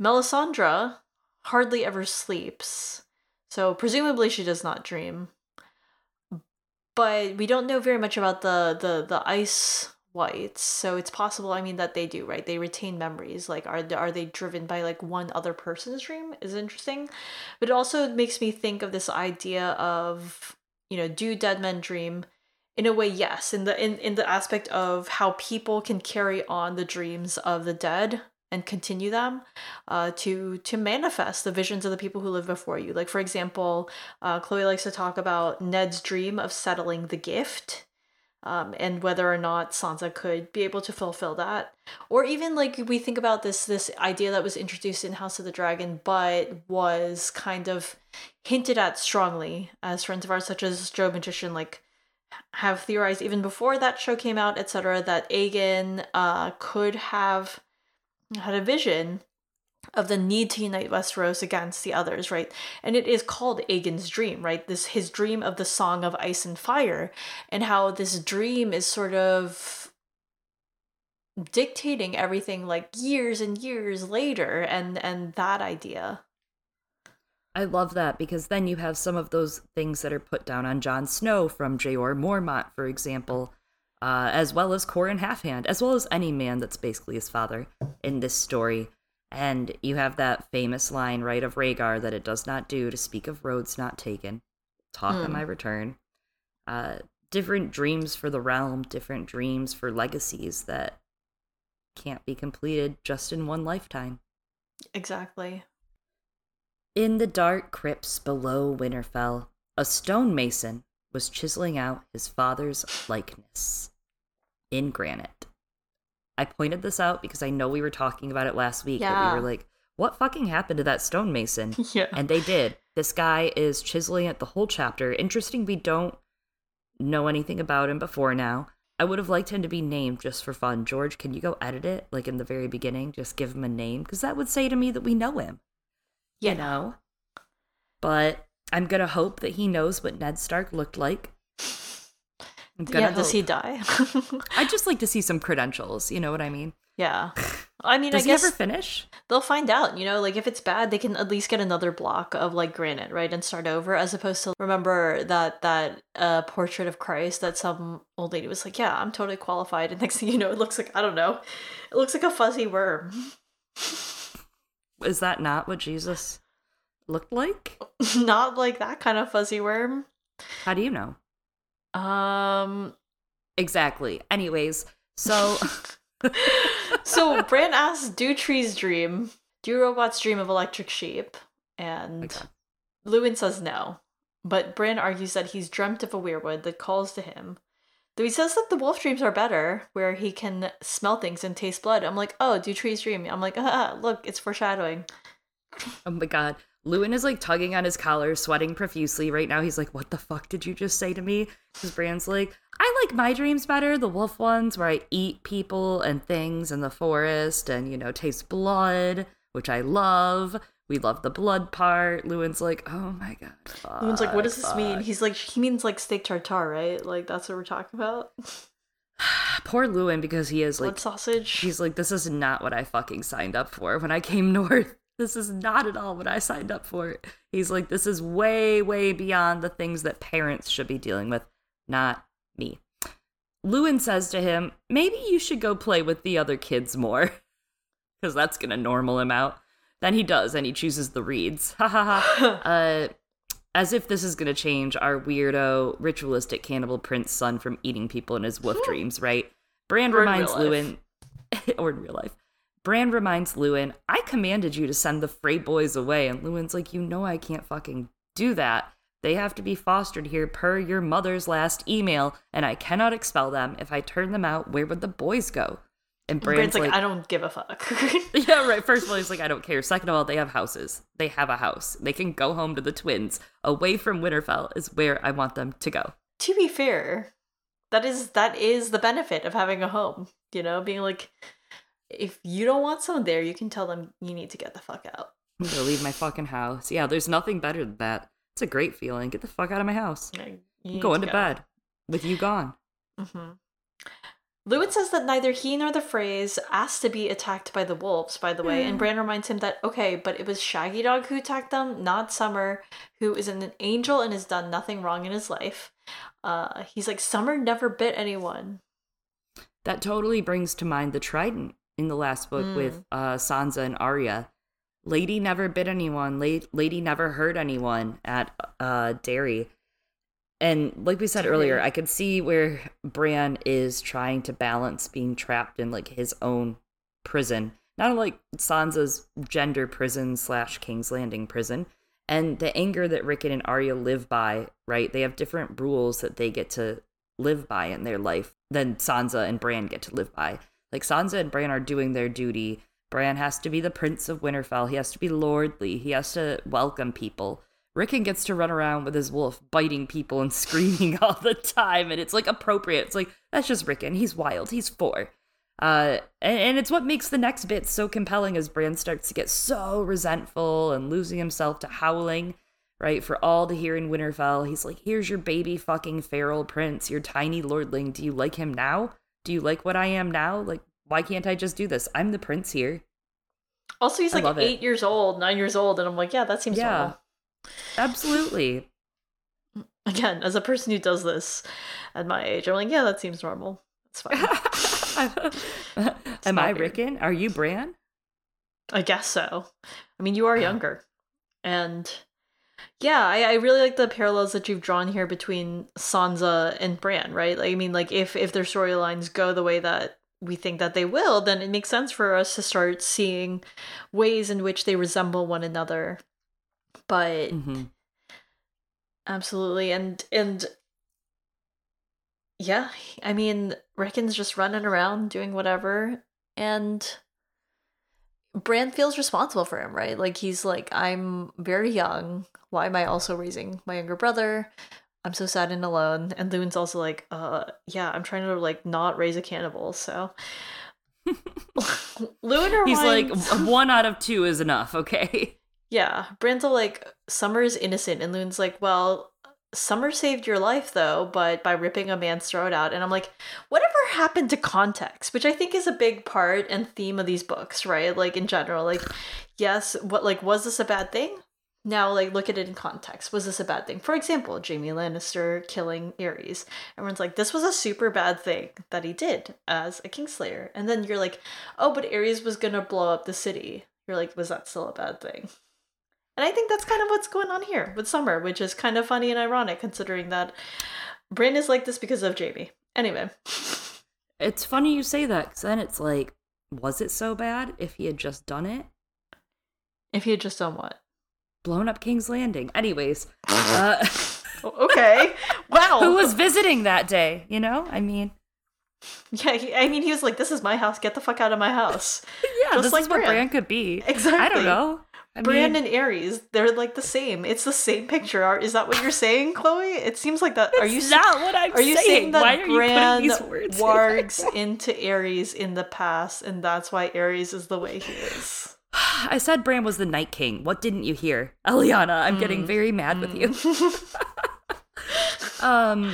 Melisandre hardly ever sleeps, so presumably she does not dream. But we don't know very much about the the the ice whites, so it's possible. I mean, that they do, right? They retain memories. Like, are are they driven by like one other person's dream? Is interesting, but it also makes me think of this idea of you know, do dead men dream? In a way, yes. In the in in the aspect of how people can carry on the dreams of the dead and continue them uh, to to manifest the visions of the people who live before you. Like for example, uh, Chloe likes to talk about Ned's dream of settling the gift um, and whether or not Sansa could be able to fulfill that, or even like we think about this this idea that was introduced in House of the Dragon, but was kind of hinted at strongly as friends of ours such as Joe Magician like have theorized even before that show came out, etc., that Aegon uh, could have had a vision of the need to unite Westeros against the others, right? And it is called Aegon's dream, right? This his dream of the Song of Ice and Fire, and how this dream is sort of dictating everything like years and years later, and and that idea. I love that because then you have some of those things that are put down on Jon Snow from Jeor Mormont, for example, uh, as well as Qhorin Halfhand, as well as any man that's basically his father in this story. And you have that famous line, right, of Rhaegar that it does not do to speak of roads not taken. Talk on Hmm. my return. Uh, different dreams for the realm, different dreams for legacies that can't be completed just in one lifetime. Exactly. In the dark crypts below Winterfell, a stonemason was chiseling out his father's likeness in granite. I pointed this out because I know we were talking about it last week. Yeah. we were like, what fucking happened to that stonemason? <laughs> Yeah. And they did. This guy is chiseling it the whole chapter. Interesting, we don't know anything about him before now. I would have liked him to be named just for fun. George, can you go edit it like in the very beginning? Just give him a name because that would say to me that we know him. Yeah. You know? But I'm going to hope that he knows what Ned Stark looked like. I'm gonna yeah, does he die? <laughs> I'd just like to see some credentials. You know what I mean? yeah. <sighs> I mean, Does I he guess ever finish? they'll find out, you know, like if it's bad, they can at least get another block of like granite, right? And start over as opposed to remember that that uh portrait of Christ that some old lady was like, "Yeah, I'm totally qualified." And <laughs> next thing you know, it looks like I don't know. It looks like a fuzzy worm. <laughs> Is that not what Jesus looked like? <laughs> Not like that kind of fuzzy worm. How do you know? Um Exactly. Anyways, so <laughs> so Bran asks, "Do trees dream? Do robots dream of electric sheep?" And Okay. Luwin says no, but Bran argues that he's dreamt of a weirwood that calls to him. Though he says that the wolf dreams are better, where he can smell things and taste blood. I'm like, oh, do trees dream? I'm like, ah, <laughs> look, it's foreshadowing. Oh my god. Luwin is like tugging on his collar, sweating profusely. Right now, he's like, What the fuck did you just say to me? Because Bran's like, I like my dreams better, the wolf ones where I eat people and things in the forest and, you know, taste blood, which I love. We love the blood part. Luwin's like, Oh my god. Fuck, Luwin's like, what does this mean? He's like, he means like steak tartare, right? Like that's what we're talking about. <sighs> Poor Luwin because he is Blood like, sausage. he's like, This is not what I fucking signed up for when I came <laughs> north. This is not at all what I signed up for. He's like, this is way, way beyond the things that parents should be dealing with, not me. Luwin says to him, maybe you should go play with the other kids more, <laughs> because that's going to normal him out. Then he does, and he chooses the reeds. <laughs> Ha ha ha. <laughs> Uh, as if this is going to change our weirdo, ritualistic cannibal prince son from eating people in his wolf dreams, right? Bran Or reminds. Luwin, or in real life. Bran reminds Luwin, I commanded you to send the Frey boys away. And Luwin's like, You know, I can't fucking do that. They have to be fostered here per your mother's last email, and I cannot expel them. If I turn them out, where would the boys go? And Bran's Brand's like, like, I don't give a fuck. <laughs> <laughs> yeah, right. First of all, he's like, I don't care. Second of all, they have houses. They have a house. They can go home to the twins. Away from Winterfell is where I want them to go. to be fair, that is that is the benefit of having a home. You know, being like, if you don't want someone there, you can tell them you need to get the fuck out. I'm gonna leave my fucking house. Yeah, there's nothing better than that. It's a great feeling. Get the fuck out of my house. I'm going to go. bed with you gone. hmm Luwin says that neither he nor the Freys asked to be attacked by the wolves, by the way, and Bran reminds him that, okay, but it was Shaggy Dog who attacked them, not Summer, who is an angel and has done nothing wrong in his life. Uh, he's like, Summer never bit anyone. That totally brings to mind the trident in the last book Mm. with uh, Sansa and Arya. Lady never bit anyone. La- Lady never hurt anyone at uh, Darry. And like we said earlier, I could see where Bran is trying to balance being trapped in like his own prison, not like Sansa's gender prison slash King's Landing prison, and the anger that Rickon and Arya live by. Right, they have different rules that they get to live by in their life than Sansa and Bran get to live by. Like Sansa and Bran are doing their duty. Bran has to be the prince of Winterfell. He has to be lordly. He has to welcome people. Rickon gets to run around with his wolf, biting people and <laughs> screaming all the time, and it's like appropriate. It's like that's just Rickon. He's wild. He's four. Uh, and, and it's what makes the next bit so compelling as Bran starts to get so resentful and losing himself to howling, right? For all to hear in Winterfell, he's like, "Here's your baby fucking feral prince, your tiny lordling. Do you like him now? Do you like what I am now? Like, why can't I just do this? I'm the prince here." Also, he's I like love it. eight years old, nine years old, and I'm like, yeah, that seems Yeah. normal. Absolutely. <laughs> Again, as a person who does this at my age, I'm like, yeah, that seems normal. It's fine. <laughs> Am I weird. Rickon? Are you Bran? I guess so. I mean, you are younger. And yeah, I, I really like the parallels that you've drawn here between Sansa and Bran, right? Like, I mean, like if if their storylines go the way that we think that they will, then it makes sense for us to start seeing ways in which they resemble one another. But hmm Absolutely. And and yeah, I mean, Rickon's just running around doing whatever. and Bran feels responsible for him, right? Like he's like, I'm very young. Why am I also raising my younger brother? I'm so sad and alone. And Luwin's also like, uh, yeah, I'm trying to like not raise a cannibal. So <laughs> <laughs> Luwin He's like, one out of two is enough, okay? <laughs> yeah, Bran's all like, Summer is innocent, and Luwin's like, well, Summer saved your life though, but by ripping a man's throat out. And I'm like, whatever happened to context, which I think is a big part and theme of these books, right? Like in general, like, yes, what like was this a bad thing? Now, like, look at it in context. Was this a bad thing? For example, Jaime Lannister killing Aerys. Everyone's like, this was a super bad thing that he did as a Kingslayer. And then you're like, oh, but Aerys was gonna blow up the city. You're like, was that still a bad thing? And I think that's kind of what's going on here with Summer, which is kind of funny and ironic considering that Bran is like this because of Jaime. Anyway, It's funny you say that, because then it's like, was it so bad if he had just done it? if he had just done what? Blown up King's Landing. Anyways, uh, <laughs> Okay. Wow. who was visiting that day, you know? I mean, Yeah, he, I mean, he was like, "This is my house. Get the fuck out of my house." <laughs> yeah, Just this like is what Bran. Bran could be. Exactly. I don't know. I Bran mean, and Aerys, they're like the same. It's the same picture. Are- Is that what you're saying, Chloe? It seems like that. Are you not what I'm Are you saying? that Why are you putting these words wargs mouth? into Aerys in the past, and that's why Aerys is the way he is? <sighs> I said Bran was the Night King. What didn't you hear? Eliana, I'm Mm. getting very mad with you. <laughs> <laughs> um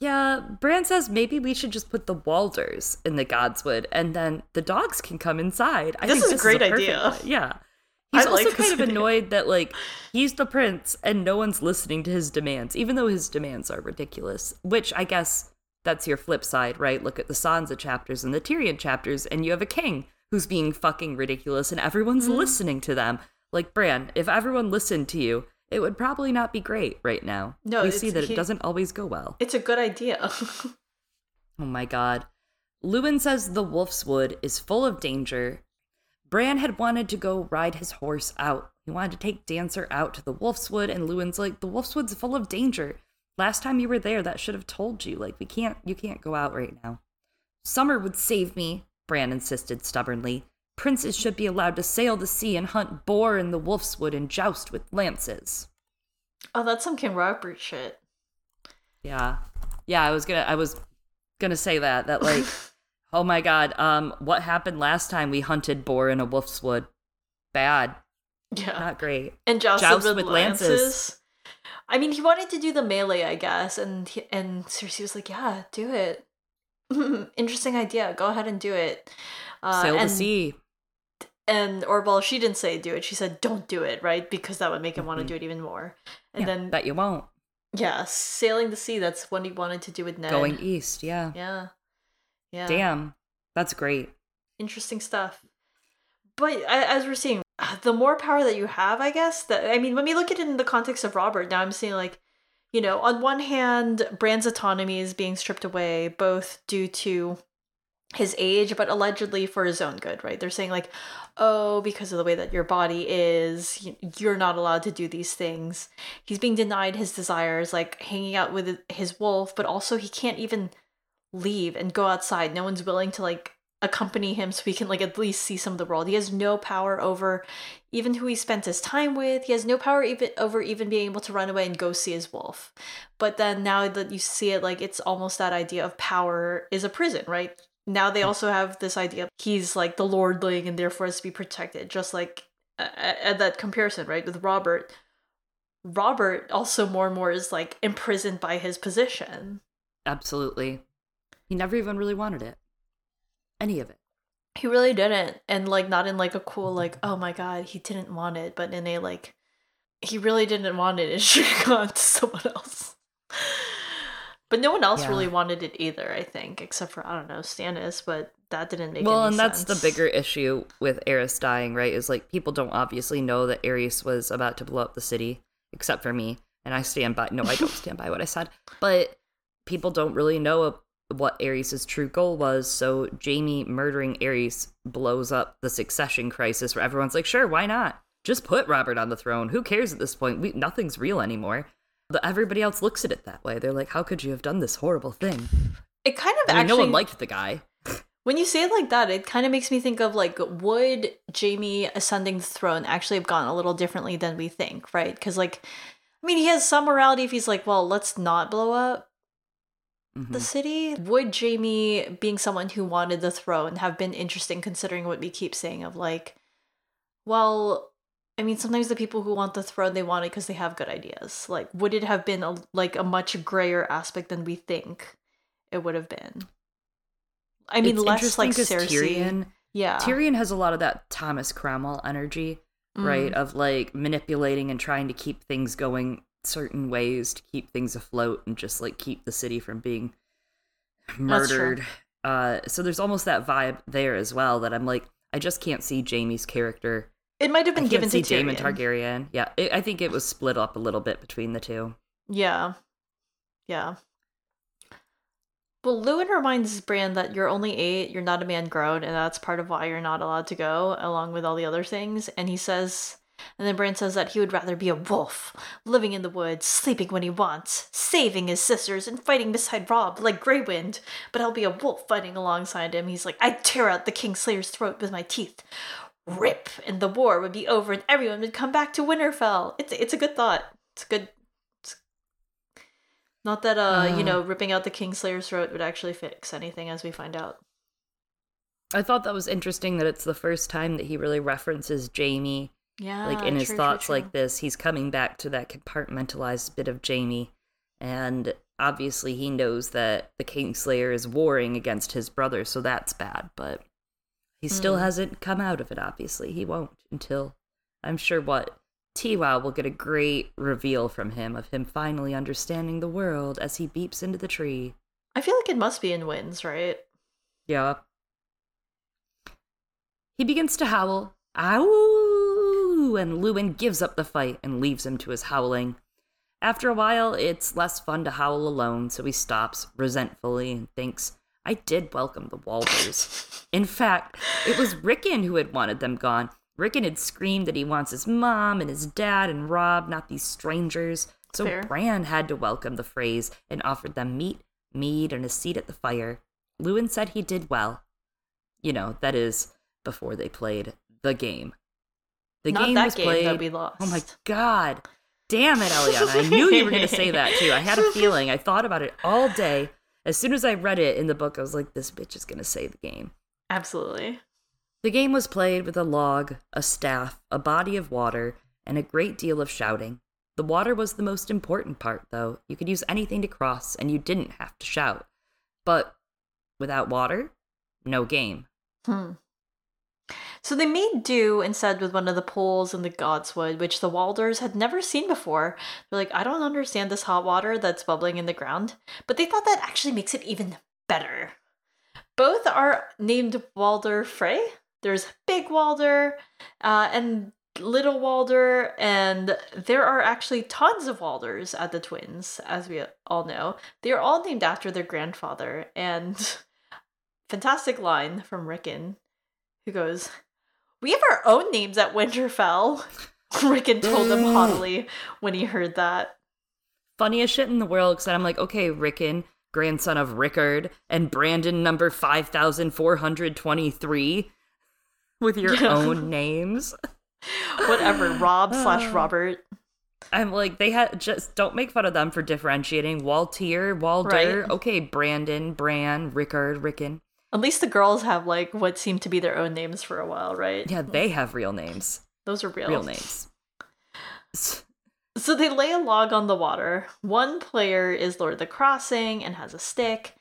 Yeah, Bran says maybe we should just put the Walders in the Godswood and then the dogs can come inside. I This think is a great perfect idea. way. Yeah. <laughs> I He's also like kind of idea. annoyed that like he's the prince and no one's listening to his demands, even though his demands are ridiculous. Which I guess that's your flip side, right? Look at the Sansa chapters and the Tyrion chapters, and you have a king who's being fucking ridiculous and everyone's Mm-hmm. listening to them. Like Bran, if everyone listened to you, it would probably not be great right now. No, we see that he- it doesn't always go well. it's a good idea. <laughs> Oh my god. Luwin says the Wolf's Wood is full of danger. Bran had wanted to go ride his horse out. He wanted to take Dancer out to the Wolf's Wood, and Luwin's like, the Wolf's Wood's full of danger. Last time you were there, that should have told you. Like, we can't, you can't go out right now. Summer would save me, Bran insisted stubbornly. Princes should be allowed to sail the sea and hunt boar in the Wolf's Wood and joust with lances. oh, that's some King Robert shit. Yeah. Yeah, I was gonna I was gonna say that. That like <laughs> oh my god, um what happened last time we hunted boar in a wolf's wood? Bad. Yeah. Not great. and jousted Joust with, with lances. lances. I mean, he wanted to do the melee, I guess, and he, and Cersei was like, "Yeah, do it. <laughs> Interesting idea. Go ahead and do it." Uh, Sail and, the sea. And or well, she didn't say do it. She said don't do it, right? Because that would make him want to Mhm. do it even more. And Yeah, then that you won't. yeah, sailing the sea. That's what he wanted to do with Ned. Going east, yeah. Yeah. Yeah. Damn. That's great. interesting stuff. But as we're seeing, the more power that you have, I guess that I mean, when we look at it in the context of Robert, now I'm seeing like, you know, on one hand, Bran's autonomy is being stripped away, both due to his age, but allegedly for his own good, right? They're saying like, oh, because of the way that your body is, you're not allowed to do these things. He's being denied his desires, like hanging out with his wolf, but also he can't even leave and go outside. No one's willing to like accompany him so he can like at least see some of the world. He has no power over even who he spent his time with. He has no power even over even being able to run away and go see his wolf. But then now that you see it like it's almost that idea of power is a prison, right? Now they also have this idea of he's like the lordling and therefore has to be protected, just like uh, at that comparison, right, with Robert. Robert also more and more is like imprisoned by his position. Absolutely. He never even really wanted it. Any of it. He really didn't. And like not in like a cool like, oh my god, he didn't want it, but in a like he really didn't want it. <laughs> It should have gone to someone else. But no one else Yeah. really wanted it either, I think, except for I don't know, Stannis, but that didn't make well, and that's the bigger issue with Aerys dying, right? Is like people don't obviously know that Aerys was about to blow up the city, except for me, and I stand by. No, I don't stand by what I said, but people don't really know what Aerys' true goal was. So Jaime murdering Aerys blows up the succession crisis, where everyone's like, "Sure, why not? Just put Robert on the throne. Who cares at this point? We, nothing's real anymore." Everybody else looks at it that way. They're like, "How could you have done this horrible thing?" It kind of I mean, actually no one liked the guy. When you say it like that, it kind of makes me think of like, would Jaime ascending the throne actually have gone a little differently than we think, right? Because, like, I mean, he has some morality if he's like, well, let's not blow up Mhm. the city. Would Jaime, being someone who wanted the throne, have been interesting considering what we keep saying of like, well, I mean, sometimes the people who want the throne they want it because they have good ideas. Like, would it have been a like a much grayer aspect than we think it would have been? I mean, It's less like Cersei. Tyrion, yeah, Tyrion has a lot of that Thomas Cromwell energy, right? Mm. Of like manipulating and trying to keep things going certain ways to keep things afloat and just like keep the city from being murdered. Uh, so there's almost that vibe there as well that I'm like, I just can't see Jaime's character. It might have been given to Tyrion. Targaryen. Yeah, it, I think it was split up a little bit between the two. Yeah. Yeah. Well, Luwin reminds Bran that you're only eight, you're not a man grown, and that's part of why you're not allowed to go, along with all the other things. And he says, and then Bran says that he would rather be a wolf, living in the woods, sleeping when he wants, saving his sisters, and fighting beside Robb like Grey Wind. But I'll be a wolf fighting alongside him. He's like, I'd tear out the Kingslayer's throat with my teeth. Rip, and the war would be over, and everyone would come back to Winterfell. It's it's a good thought. It's a good not that uh, you know, ripping out the Kingslayer's throat would actually fix anything, as we find out. I thought that was interesting that it's the first time that he really references Jaime Yeah, like in his true, true, thoughts true. like this he's coming back to that compartmentalized bit of jaime and obviously he knows that the kingslayer is warring against his brother so that's bad but he still Mm. hasn't come out of it obviously he won't until i'm sure what Tiwa will get a great reveal from him of him finally understanding the world as he beeps into the tree I feel like it must be in Winds, right? yeah. He begins to howl, ow, and Luwin gives up the fight and leaves him to his howling. After a while, it's less fun to howl alone, so he stops resentfully and thinks, I did welcome the Walders. In fact, it was Rickon who had wanted them gone. Rickon had screamed that he wants his mom and his dad and Robb, not these strangers. So Fair. Bran had to welcome the Freys and offered them meat, mead, and a seat at the fire. Luwin said he did well. You know, that is before they played the game. The Not game that was game played. that we lost. Oh my god. Damn it, Eliana. I knew you were going to say that too. I had a <laughs> feeling. I thought about it all day. As soon as I read it in the book, I was like, this bitch is going to save the game. Absolutely. The game was played with a log, a staff, a body of water, and a great deal of shouting. The water was the most important part, though. You could use anything to cross, and you didn't have to shout. But without water, no game. Hmm. So they made do instead with one of the poles in the Godswood, which the Walders had never seen before. They're like, I don't understand this hot water that's bubbling in the ground. But they thought that actually makes it even better. Both are named Walder Frey. There's Big Walder uh, and Little Walder, and there are actually tons of Walders at the twins, as we all know. They are all named after their grandfather, and <laughs> fantastic line from Rickon, who goes, We have our own names at Winterfell. <laughs> Rickon told him haughtily when he heard that. Funniest shit in the world, because I'm like, okay, Rickon, grandson of Rickard, and Brandon number 5423 with your Yeah. own names. <laughs> Whatever, Robb slash <sighs> Robert. I'm like, they had just don't make fun of them for differentiating. Waltyr, Walder, Right. okay, Brandon, Bran, Rickard, Rickon. At least the girls have like what seemed to be their own names for a while, right? Yeah, they have real names. Those are real. Real names. <laughs> So they lay a log on the water. One player is Lord of the Crossing and has a stick.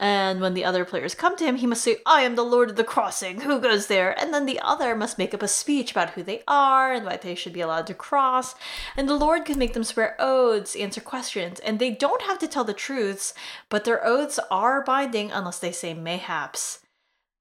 And when the other players come to him, he must say, I am the Lord of the Crossing. Who goes there? And then the other must make up a speech about who they are and why they should be allowed to cross. And the Lord can make them swear oaths, answer questions, and they don't have to tell the truths, but their oaths are binding unless they say mayhaps.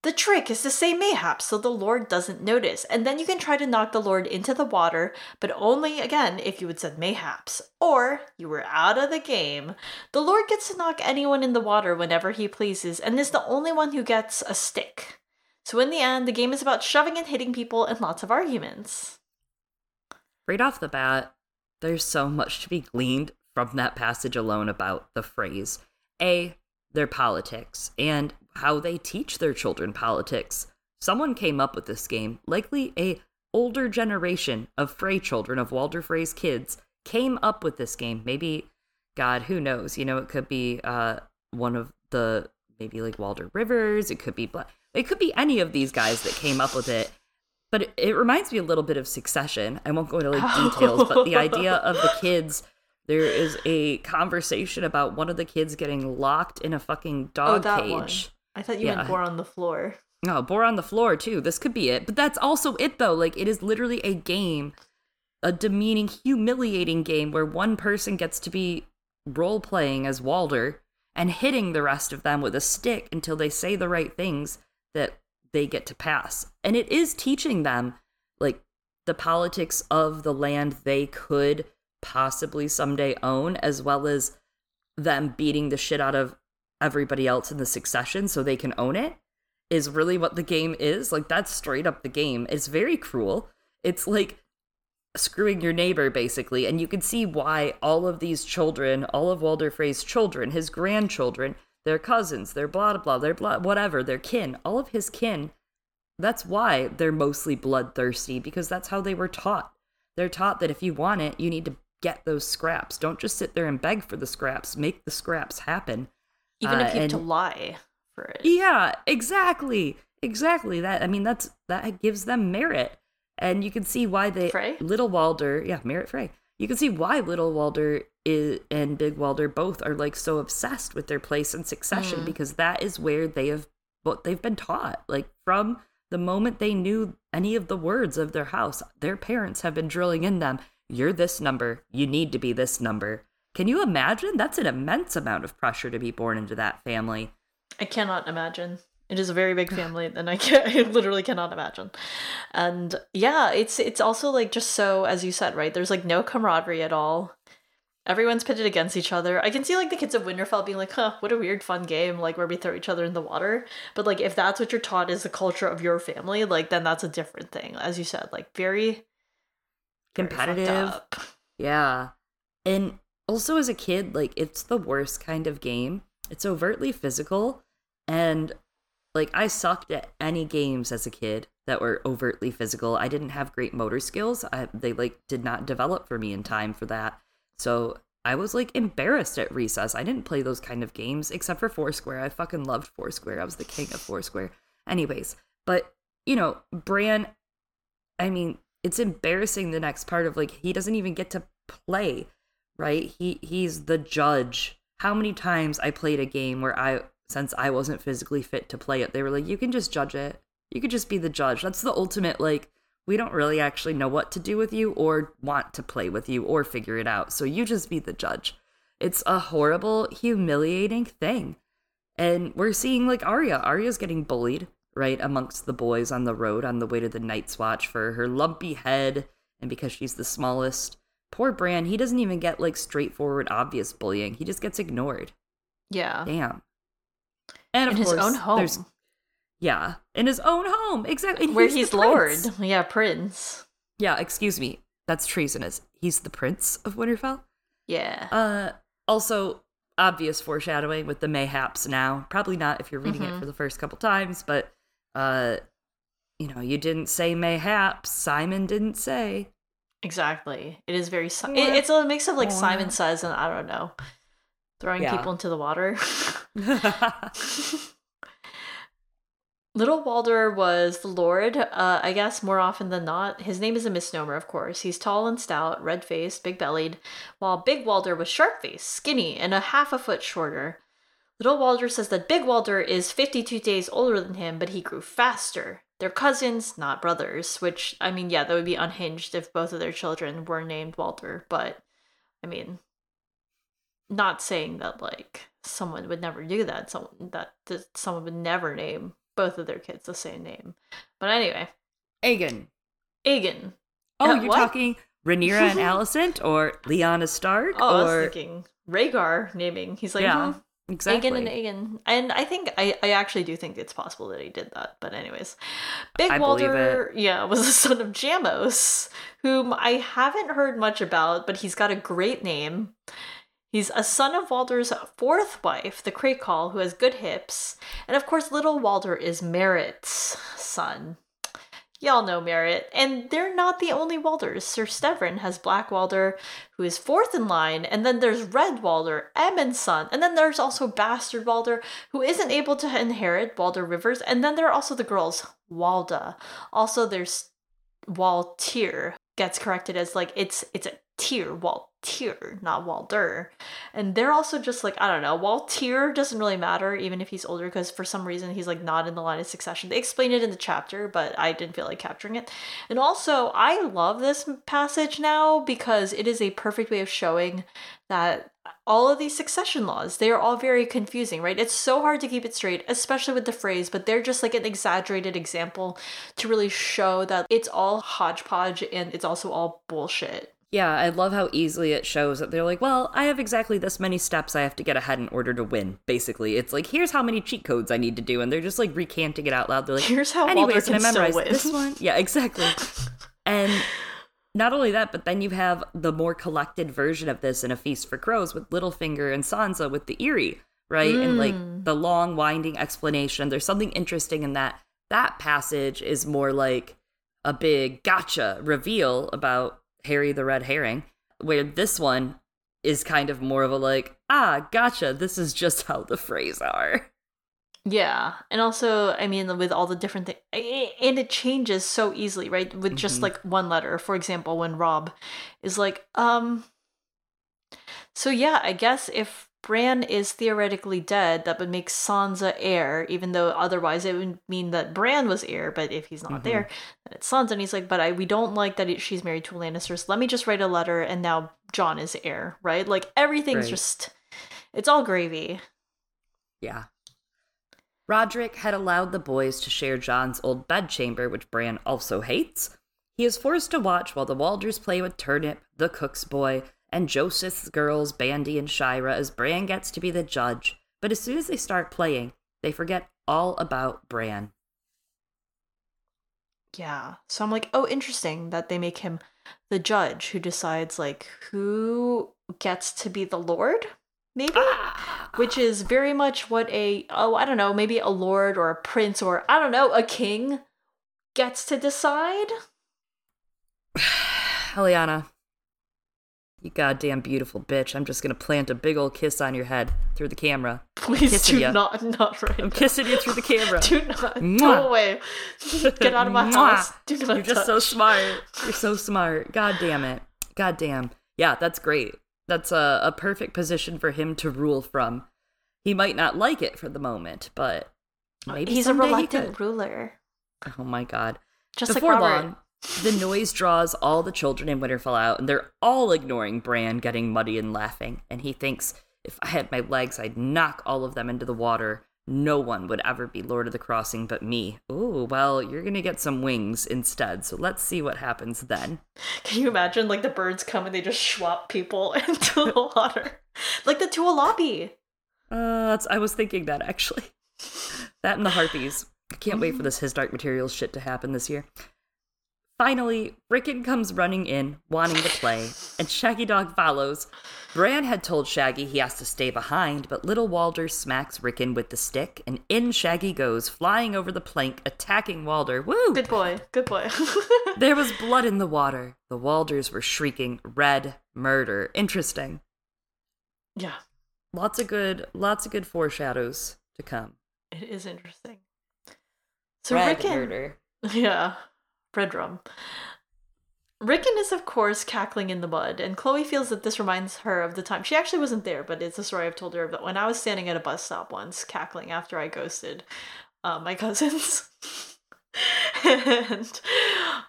The trick is to say mayhaps so the Lord doesn't notice, and then you can try to knock the Lord into the water, but only again if you had said mayhaps, or you were out of the game. The Lord gets to knock anyone in the water whenever he pleases, and is the only one who gets a stick. So in the end, the game is about shoving and hitting people and lots of arguments. right off the bat, there's so much to be gleaned from that passage alone about the Freys. A, their politics, and how they teach their children politics. Someone came up with this game, likely a older generation of Frey children, of Walder Frey's kids, came up with this game. Maybe, God, who knows? You know, it could be uh, one of the maybe like Walder Rivers. It could be it could be any of these guys that came up with it. But it, it reminds me a little bit of Succession. I won't go into like details, but the idea <laughs> of the kids. There is a conversation about one of the kids getting locked in a fucking dog oh, cage. One. I thought you yeah. meant Boar on the floor. No, Boar on the floor too. This could be it. But that's also it though. Like it is literally a game, a demeaning, humiliating game where one person gets to be role playing as Walder and hitting the rest of them with a stick until they say the right things that they get to pass. And it is teaching them like the politics of the land they could possibly someday own, as well as them beating the shit out of everybody else in the succession so they can own it, is really what the game is. Like, that's straight up the game. It's very cruel. It's like screwing your neighbor, basically. And you can see why all of these children, all of Walder Frey's children, his grandchildren, their cousins, their blah, blah, their blah, whatever, their kin, all of his kin, that's why they're mostly bloodthirsty because that's how they were taught. They're taught that if you want it, you need to get those scraps. Don't just sit there and beg for the scraps. Make the scraps happen. Even uh, if you have to lie for it. Yeah, exactly. Exactly. That I mean that's that gives them merit. And you can see why they Frey? Little Walder, yeah, Merrett Frey. You can see why Little Walder is, and Big Walder both are like so obsessed with their place in succession mm. because that is where they have what they've been taught. Like from the moment they knew any of the words of their house, their parents have been drilling in them, you're this number, you need to be this number. Can you imagine? That's an immense amount of pressure to be born into that family. I cannot imagine. It is a very big family, and I can <laughs> I literally cannot imagine. And yeah, it's it's also like just so as you said, right? There's like no camaraderie at all. Everyone's pitted against each other. I can see like the kids of Winterfell being like, huh, what a weird fun game, like where we throw each other in the water. But like if that's what you're taught is the culture of your family, like then that's a different thing. As you said, like very competitive. Very yeah. And also as a kid, like it's the worst kind of game. It's overtly physical and like I sucked at any games as a kid that were overtly physical. I didn't have great motor skills. I, they like did not develop for me in time for that. So I was like embarrassed at recess. I didn't play those kind of games except for Foursquare. I fucking loved Foursquare. I was the king of Foursquare. Anyways, but you know, Bran I mean, it's embarrassing the next part of like he doesn't even get to play, right? He he's the judge. How many times I played a game where I since I wasn't physically fit to play it, they were like, you can just judge it. You could just be the judge. That's the ultimate, like, we don't really actually know what to do with you or want to play with you or figure it out. So you just be the judge. It's a horrible, humiliating thing. And we're seeing like Arya. Arya's getting bullied, right, amongst the boys on the road on the way to the Night's Watch for her lumpy head and because she's the smallest. Poor Bran, he doesn't even get like straightforward, obvious bullying. He just gets ignored. Yeah. Damn. And of in course, his own home. There's, yeah, in his own home, exactly. Where he's, he's Lord. Yeah, Prince. Yeah, excuse me. That's treasonous. He's the Prince of Winterfell. Yeah. Uh, also, obvious foreshadowing with the mayhaps now. Probably not if you're reading mm-hmm. it for the first couple times, but uh, you know, you didn't say mayhaps. Simon didn't say. Exactly. It is very. Si- it, it's a mix of like Simon says and I don't know throwing yeah. people into the water. <laughs> <laughs> Little Walder was the Lord, uh, I guess, more often than not. His name is a misnomer, of course. He's tall and stout, red faced, big bellied, while Big Walder was sharp faced, skinny, and a half a foot shorter. Little Walder says that Big Walder is 52 days older than him, but he grew faster. They're cousins, not brothers, which, I mean, yeah, that would be unhinged if both of their children were named Walter, but, I mean, not saying that like someone would never do that someone that, that someone would never name both of their kids the same name but anyway Aegon Aegon oh you're what? talking Rhaenyra and <laughs> Alicent or Lyanna Stark oh or... I was thinking Rhaegar naming he's like yeah. Hmm. Exactly. And Aegon. And I think I, I actually do think it's possible that he did that. But anyways. Big I Walder yeah, <laughs> was the son of Jammos, whom I haven't heard much about, but he's got a great name. He's a son of Walder's fourth wife, the Crakehall, who has good hips. And of course, little Walder is Merrett's son. Y'all know Merrett. And they're not the only Walders. Sir Stevron has Black Walder, who is fourth in line. And then there's Red Walder, Emmon's son. And then there's also Bastard Walder, who isn't able to inherit Walder Rivers. And then there are also the girls, Walda. Also, there's Waltyr, gets corrected as like it's it's a tier Waltyr, not Walder. And they're also just like, I don't know, Waltyr doesn't really matter even if he's older because for some reason he's like not in the line of succession. They explain it in the chapter, but I didn't feel like capturing it. And also, I love this passage now because it is a perfect way of showing that all of these succession laws they are all very confusing right it's so hard to keep it straight especially with the Freys but they're just like an exaggerated example to really show that it's all hodgepodge and it's also all bullshit yeah, I love how easily it shows that they're like, well, I have exactly this many steps I have to get ahead in order to win. Basically, it's like here's how many cheat codes I need to do, and they're just like recanting it out loud. They're like, here's how anyways, Walder can I can memorize this one? Yeah, exactly. <laughs> and not only that, but then you have the more collected version of this in A Feast for Crows with Littlefinger and Sansa with the Eyrie, right? And like Mm. the long winding explanation. There's something interesting in that. That passage is more like a big gotcha reveal about Harry the Red Herring, where this one is kind of more of a like, ah, gotcha, this is just how the Freys are. Yeah, and also, I mean, with all the different things, and it changes so easily, right? With just Mhm. like one letter, for example, when Robb is like, um, so yeah, I guess if Bran is theoretically dead, that would make Sansa heir, even though otherwise it would mean that Bran was heir. But if he's not Mhm. there, it's Sansa. And he's like, but I we don't like that it, she's married to a Lannister. So let me just write a letter, and now Jon is heir, right? Like everything's Right. just, it's all gravy. Yeah. Rodrik had allowed the boys to share Jon's old bedchamber, which Bran also hates. He is forced to watch while the Walders play with Turnip, the cook's boy, and Joseth's girls, Bandy and Shyra, as Bran gets to be the judge. But as soon as they start playing, they forget all about Bran. Yeah. So I'm like, oh, interesting that they make him the judge who decides like who gets to be the lord, maybe, which ah. is very much what a oh I don't know maybe a lord or a prince or I don't know a king gets to decide. <sighs> Eliana, you goddamn beautiful bitch. I'm just gonna plant a big old kiss on your head through the camera. Please do ya. not not right. I'm now. kissing you through the camera. <laughs> Do not Mwah. go away. <laughs> Get out of my house. Do not You're just so smart. You're so smart. God damn it. God damn. Yeah, that's great. That's a, a perfect position for him to rule from. He might not like it for the moment, but maybe He's a someday he reluctant ruler, Oh my god. just Before like Robert. long, the noise draws all the children in Winterfell out, and they're all ignoring Bran getting muddy and laughing. And he thinks, if I had my legs, I'd knock all of them into the water. No one would ever be Lord of the Crossing but me. Ooh, well, you're gonna get some wings instead, so let's see what happens then. Can you imagine like the birds come and they just swap people <laughs> into the water? Like the Tualabi. Uh, that's, I was thinking that actually. <laughs> that and the Harpies. I can't wait for this His Dark Materials shit to happen this year. Finally, Rickon comes running in, wanting to play, and Shaggy Dog follows. Bran had told Shaggy he has to stay behind, but little Walder smacks Rickon with the stick, and in Shaggy goes, flying over the plank, attacking Walder. Woo! Good boy. Good boy. <laughs> There was blood in the water. The Walders were shrieking, red, murder. Interesting. yeah, Lots of good, lots of good foreshadows to come. it is interesting. So red Rickon, murder. <laughs> yeah, red rum. Rickon is of course cackling in the mud, and Chloe feels that this reminds her of the time she actually wasn't there, but it's a story I've told her about when I was standing at a bus stop once, cackling after I ghosted uh, my <laughs> cousins. and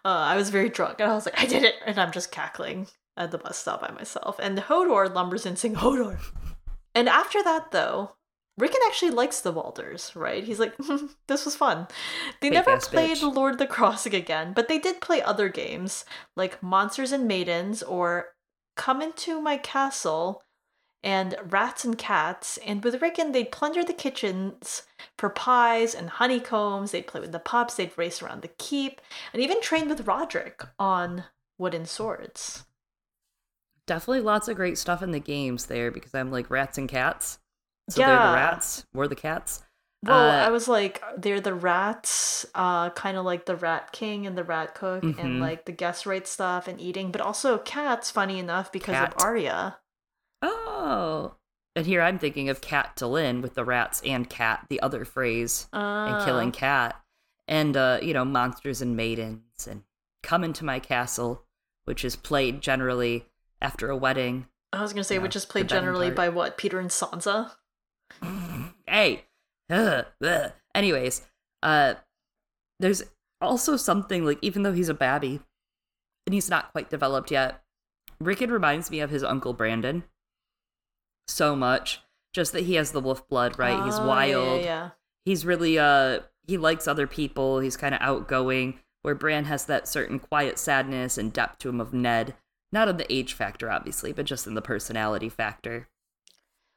uh, I was very drunk, and I was like, I did it, and I'm just cackling at the bus stop by myself. And Hodor lumbers in saying, Hodor. And after that, though, Rickon actually likes the Walders, right? He's like, <laughs> this was fun. They Fake never played bitch. Lord of the Crossing again, but they did play other games like Monsters and Maidens or Come Into My Castle and Rats and Cats. And with Rickon, they'd plunder the kitchens for pies and honeycombs. They'd play with the pups. They'd race around the keep and even train with Rodrik on wooden swords. Definitely lots of great stuff in the games there because I'm like rats and cats. So Yeah. they're the rats, we're the cats. Well, Uh, I was like, they're the rats, uh, kind of like the Rat King and the Rat Cook, Mhm. and like the guest right stuff and eating, but also cats. Funny enough, because Cat. of Arya. Oh. And here I'm thinking of Catelyn with the rats and cat, the other Freys, and Uh, killing cat. And uh, you know, monsters and maidens and come into my castle, which is played generally after a wedding. I was gonna say, Yeah, which is played generally by what Petyr and Sansa. Hey. Ugh, ugh. Anyways, uh there's also something like even though he's a babby and he's not quite developed yet, Rickon reminds me of his uncle Brandon so much. Just that he has the wolf blood, right? he's Oh, yeah, wild. Yeah, yeah. He's really uh he likes other people. He's kind of outgoing. Where Bran has that certain quiet sadness and depth to him of Ned. Not on the age factor, obviously, but just in the personality factor.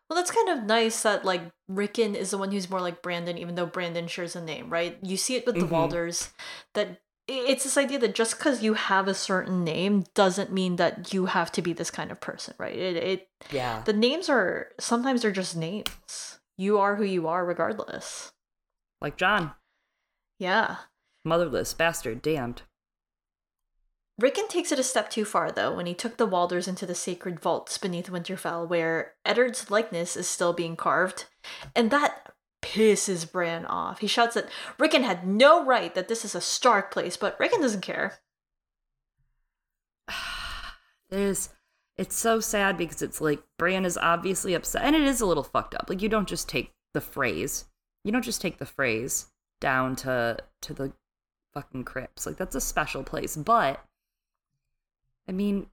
Well, that's kind of nice that like Rickon is the one who's more like Brandon, even though Brandon shares a name, right? You see it with the Mhm. Walders that it's this idea that just because you have a certain name doesn't mean that you have to be this kind of person, right? It, it Yeah. the names are sometimes they're just names. You are who you are, regardless. Like Jon, Yeah. motherless, bastard, damned. Rickon takes it a step too far, though, when he took the Walders into the sacred vaults beneath Winterfell, where Eddard's likeness is still being carved, and that pisses Bran off. He shouts that Rickon had no right that this is a Stark place, but Rickon doesn't care. <sighs> There's it's so sad because it's like Bran is obviously upset and it is a little fucked up. Like you don't just take the Freys. You don't just take the Freys down to to the fucking crypts. Like that's a special place. But I mean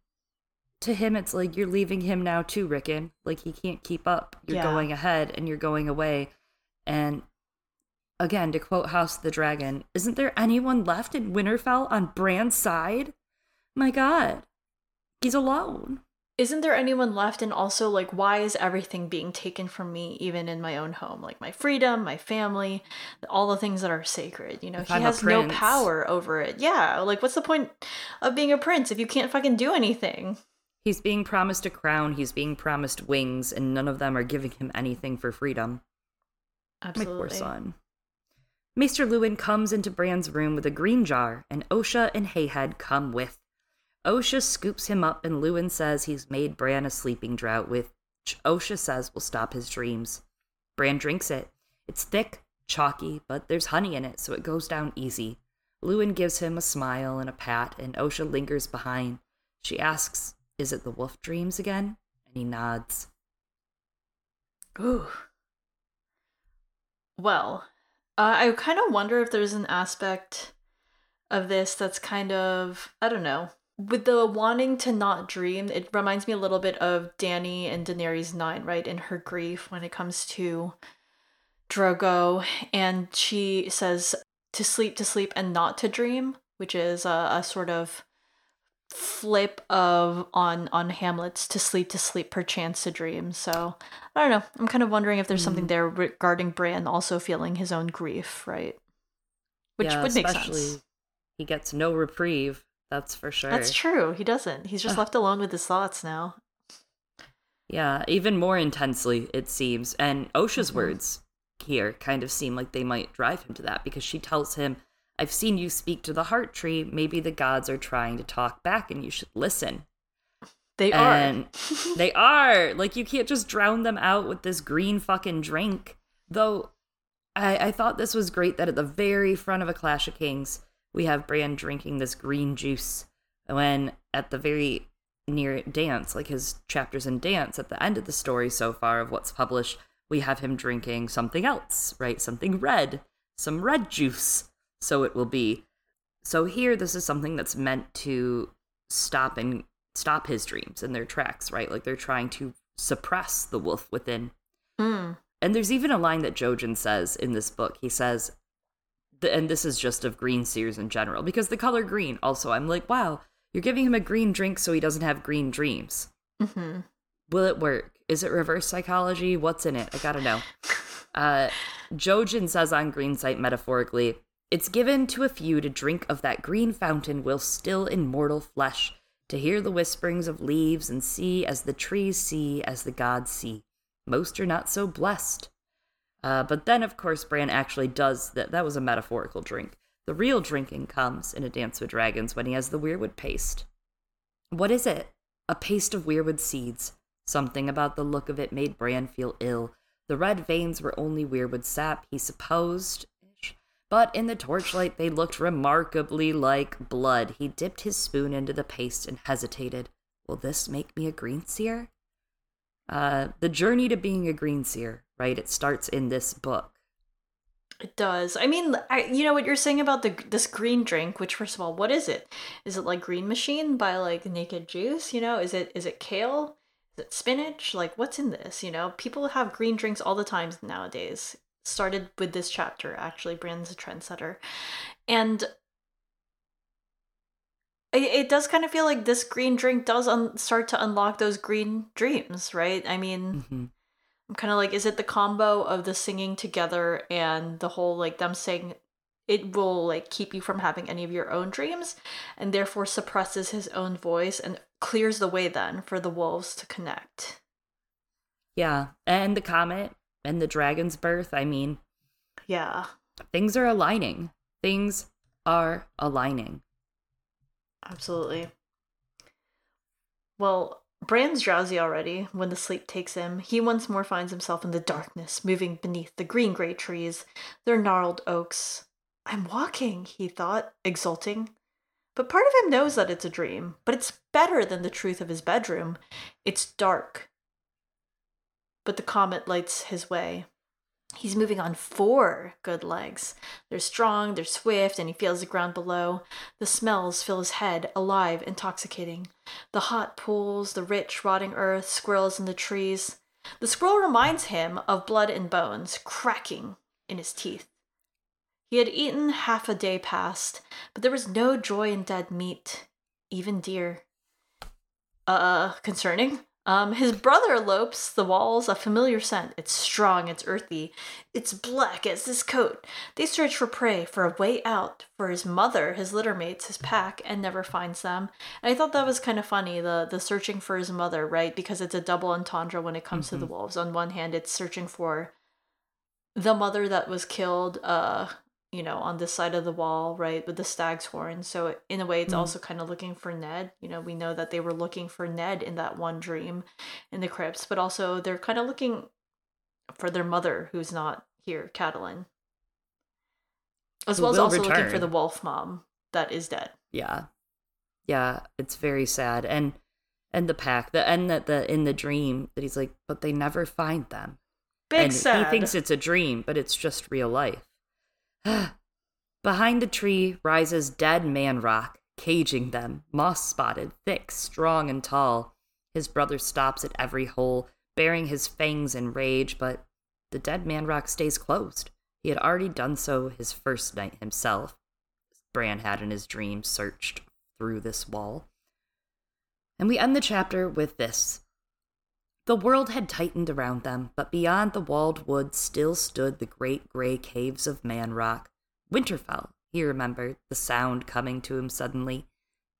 to him it's like you're leaving him now too, Rickon. Like he can't keep up. You're Yeah. going ahead and you're going away. And again, to quote House of the Dragon, isn't there anyone left in Winterfell on Bran's side? My god. He's alone. Isn't there anyone left? And also, like, why is everything being taken from me, even in my own home? Like, my freedom, my family, all the things that are sacred. You know, If he I'm has no power over it. Yeah. Like, what's the point of being a prince if you can't fucking do anything? He's being promised a crown, he's being promised wings, and none of them are giving him anything for freedom. Absolutely. My poor son. Maester Luwin comes into Bran's room with a green jar, and Osha and Hayhead come with. Osha scoops him up, and Luwin says he's made Bran a sleeping draught, which Osha says will stop his dreams. Bran drinks it. It's thick, chalky, but there's honey in it, so it goes down easy. Luwin gives him a smile and a pat, and Osha lingers behind. She asks, Is it the wolf dreams again? And he nods. Ooh. Well, uh, I kind of wonder if there's an aspect of this that's kind of I don't know. With the wanting to not dream, it reminds me a little bit of Dany and Daenerys Nine, right? In her grief when it comes to Drogo, and she says to sleep, to sleep, and not to dream, which is a, a sort of flip of on on Hamlet's to sleep, to sleep, perchance to dream. So I don't know. I'm kind of wondering if there's something Mhm. there regarding Bran also feeling his own grief, right? Which Yeah, would make especially sense. He gets no reprieve, that's for sure. That's true. He doesn't. He's just left alone with his thoughts now. Yeah, even more intensely, it seems. And Osha's Mhm. words here kind of seem like they might drive him to that because she tells him, I've seen you speak to the heart tree. Maybe the gods are trying to talk back and you should listen. They And are. they are. Like, you can't just drown them out with this green fucking drink. Though, I, I thought this was great that at the very front of A Clash of Kings, we have Bran drinking this green juice. When at the very near dance, like his chapters in dance, at the end of the story so far of what's published, we have him drinking something else, right? Something red, some red juice. So it will be. So here, this is something that's meant to stop and stop his dreams in their tracks, right? Like they're trying to suppress the wolf within. Mm. And there's even a line that Jojen says in this book. He says, and this is just of green seers in general, because the color green, also, I'm like, wow, you're giving him a green drink so he doesn't have green dreams. hmm Will it work? Is it reverse psychology? What's in it? I gotta know. <laughs> Uh, Jojen says on Green Sight metaphorically, it's given to a few to drink of that green fountain while still in mortal flesh. to hear the whisperings of leaves and see as the trees see as the gods see. Most are not so blessed. Uh, but then, of course, Bran actually does that. That was a metaphorical drink. The real drinking comes in A Dance with Dragons when he has the weirwood paste. What is it? A paste of weirwood seeds. Something about the look of it made Bran feel ill. The red veins were only weirwood sap, he supposed, but in the torchlight they looked remarkably like blood. He dipped his spoon into the paste and hesitated. Will this make me a green seer? Uh, the journey to being a green seer, right? It starts in this book. It does. I mean, I, you know what you're saying about the this green drink. Which, first of all, what is it? Is it like Green Machine by like Naked Juice? You know, is it is it kale? Is it spinach? Like, what's in this? You know, people have green drinks all the time nowadays started with this chapter actually Bran's a trendsetter and it, it does kind of feel like this green drink does un- start to unlock those green dreams right i mean mm-hmm. I'm kind of like is it the combo of the singing together and the whole like them saying it will like keep you from having any of your own dreams and therefore suppresses his own voice and clears the way then for the wolves to connect yeah and the comet and the dragon's birth, I mean, yeah. Things are aligning. Things are aligning. Absolutely. Well, Bran's drowsy already when the sleep takes him. He once more finds himself in the darkness, moving beneath the green gray trees, their gnarled oaks. I'm walking, he thought, exulting. But part of him knows that it's a dream, but it's better than the truth of his bedroom. It's dark, but the comet lights his way. He's moving on four good legs. They're strong, they're swift, and he feels the ground below. The smells fill his head, alive, intoxicating. The hot pools, the rich, rotting earth, squirrels in the trees. The squirrel reminds him of blood and bones cracking in his teeth. He had eaten half a day past, but there was no joy in dead meat, even deer. Uh, concerning? Um, his brother elopes the walls a familiar scent. It's strong, it's earthy, it's black as his coat. They search for prey, for a way out, for his mother, his littermates, his pack, and never finds them. And I thought that was kind of funny, the the searching for his mother, right? Because it's a double entendre when it comes mm-hmm. to the mm-hmm. wolves. On one hand, it's searching for the mother that was killed, uh, you know, on this side of the wall, right, with the stag's horn. So in a way, it's mm. also kind of looking for Ned. You know, we know that they were looking for Ned in that one dream in the crypts, but also they're kind of looking for their mother, who's not here, Catelyn, as well as also return. looking for the wolf mom that is dead. Yeah, yeah, it's very sad, and and the pack, the and that the in the dream that he's like, but they never find them. Big and sad. He thinks it's a dream, but it's just real life. <sighs> Behind the tree rises dead man rock, caging them, moss spotted, thick, strong, and tall. His brother stops at every hole, baring his fangs in rage, but the dead man rock stays closed. He had already done so his first night himself. Bran had in his dream searched through this wall. And we end the chapter with this. The world had tightened around them, but beyond the walled woods still stood the great gray caves of Man Rock. Winterfell, he remembered, the sound coming to him suddenly.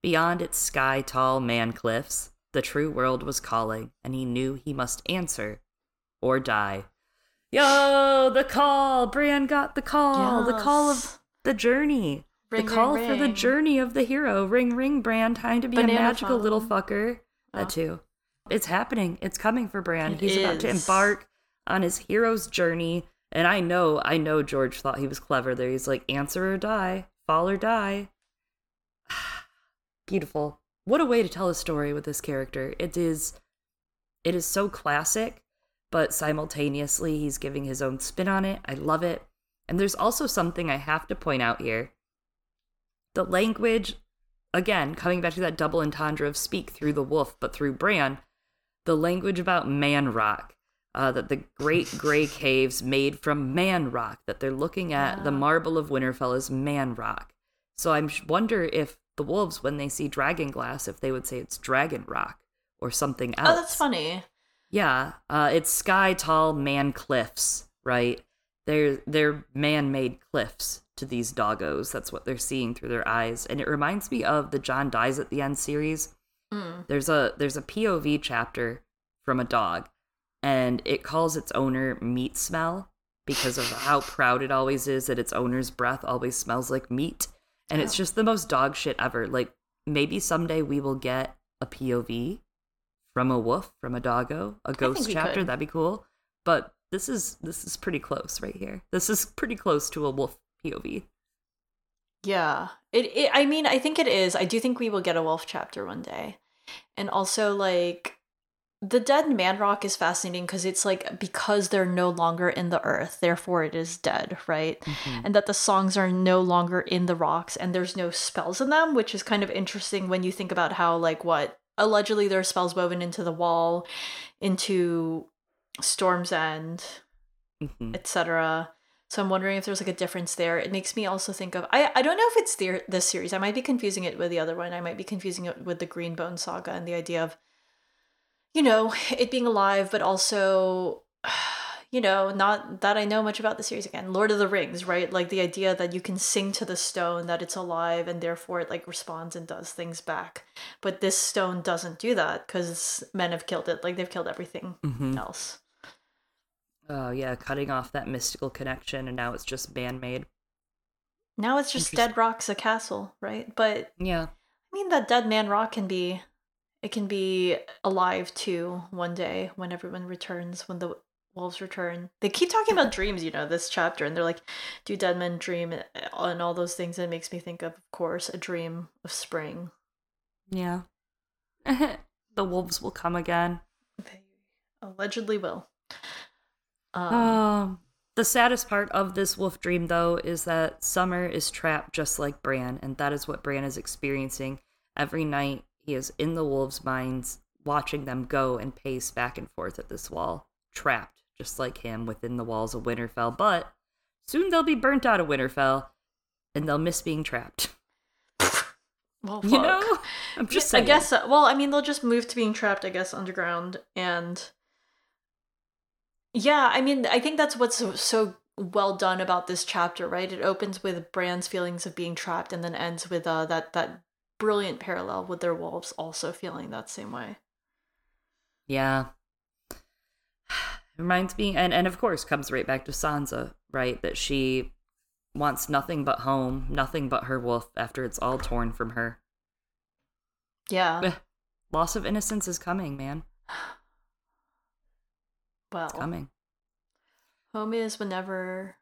Beyond its sky tall man cliffs, the true world was calling, and he knew he must answer or die. Yo, the call! Bran got the call! Yes. The call of the journey. Ring, the call ring, for the journey of the hero. Ring, ring, Bran. Time to be Banana a magical phone. little fucker. Oh. That too. It's happening. It's coming for Bran. It He's is. about to embark on his hero's journey. And I know, I know George thought he was clever there. He's like, answer or die, fall or die. <sighs> Beautiful. What a way to tell a story with this character. It is it is so classic, but simultaneously he's giving his own spin on it. I love it. And there's also something I have to point out here. The language, again, coming back to that double entendre of speak through the wolf, but through Bran, the language about man rock, uh, that the great gray <laughs> caves made from man rock, that they're looking at the marble of Winterfell as man rock. So I wonder if the wolves, when they see dragon glass, if they would say it's dragon rock or something else. Oh, that's funny. Yeah, uh, it's sky tall man cliffs, right? They're they're man made cliffs to these doggos. That's what they're seeing through their eyes, and it reminds me of the John dies at the end series Mm. There's a there's a POV chapter from a dog, and it calls its owner meat smell because of how <laughs> proud it always is that its owner's breath always smells like meat. And it's Oh. just the most dog shit ever. Like maybe someday we will get a POV from a wolf, from a doggo, a ghost chapter. could. That'd be cool. But this is this is pretty close right here. This is pretty close to a wolf POV. Yeah. It, it I mean, I think it is. I do think we will get a wolf chapter one day. And also like the dead man rock is fascinating because it's like because they're no longer in the earth, therefore it is dead, right? Mhm. And that the songs are no longer in the rocks and there's no spells in them, which is kind of interesting when you think about how like what allegedly there are spells woven into the wall, into Storm's End, Mhm. etc. So I'm wondering if there's like a difference there. It makes me also think of I I don't know if it's the, this series. I might be confusing it with the other one. I might be confusing it with the Green Bone saga and the idea of you know, it being alive but also <sighs> you know, not that I know much about the series again. Lord of the Rings, right? Like the idea that you can sing to the stone that it's alive and therefore it like responds and does things back. But this stone doesn't do that cuz men have killed it. Like they've killed everything Mhm. else. Oh yeah, cutting off that mystical connection, and now it's just man made. Now it's just dead rocks a castle, right? But Yeah. I mean that dead man rock can be it can be alive too one day when everyone returns, when the wolves return. They keep talking about <laughs> dreams, you know, this chapter, and they're like, do dead men dream and all those things. And it makes me think of, of course, a dream of spring. Yeah. <laughs> the wolves will come again. They allegedly will. Um, Um, the saddest part of this wolf dream, though, is that Summer is trapped just like Bran, and that is what Bran is experiencing. Every night, he is in the wolves' minds, watching them go and pace back and forth at this wall, trapped just like him within the walls of Winterfell. But soon they'll be burnt out of Winterfell, and they'll miss being trapped. <laughs> well, You know? <laughs> I'm just I guess. uh, Well, I mean, they'll just move to being trapped, I guess, underground, and yeah, I mean, I think that's what's so, so well done about this chapter, right? It opens with Bran's feelings of being trapped, and then ends with uh, that that brilliant parallel with their wolves also feeling that same way. Yeah. <sighs> Reminds me, and, and of course, comes right back to Sansa, right? That she wants nothing but home, nothing but her wolf after it's all torn from her. Yeah. <sighs> Loss of innocence is coming, man. <sighs> Well, It's coming. home is whenever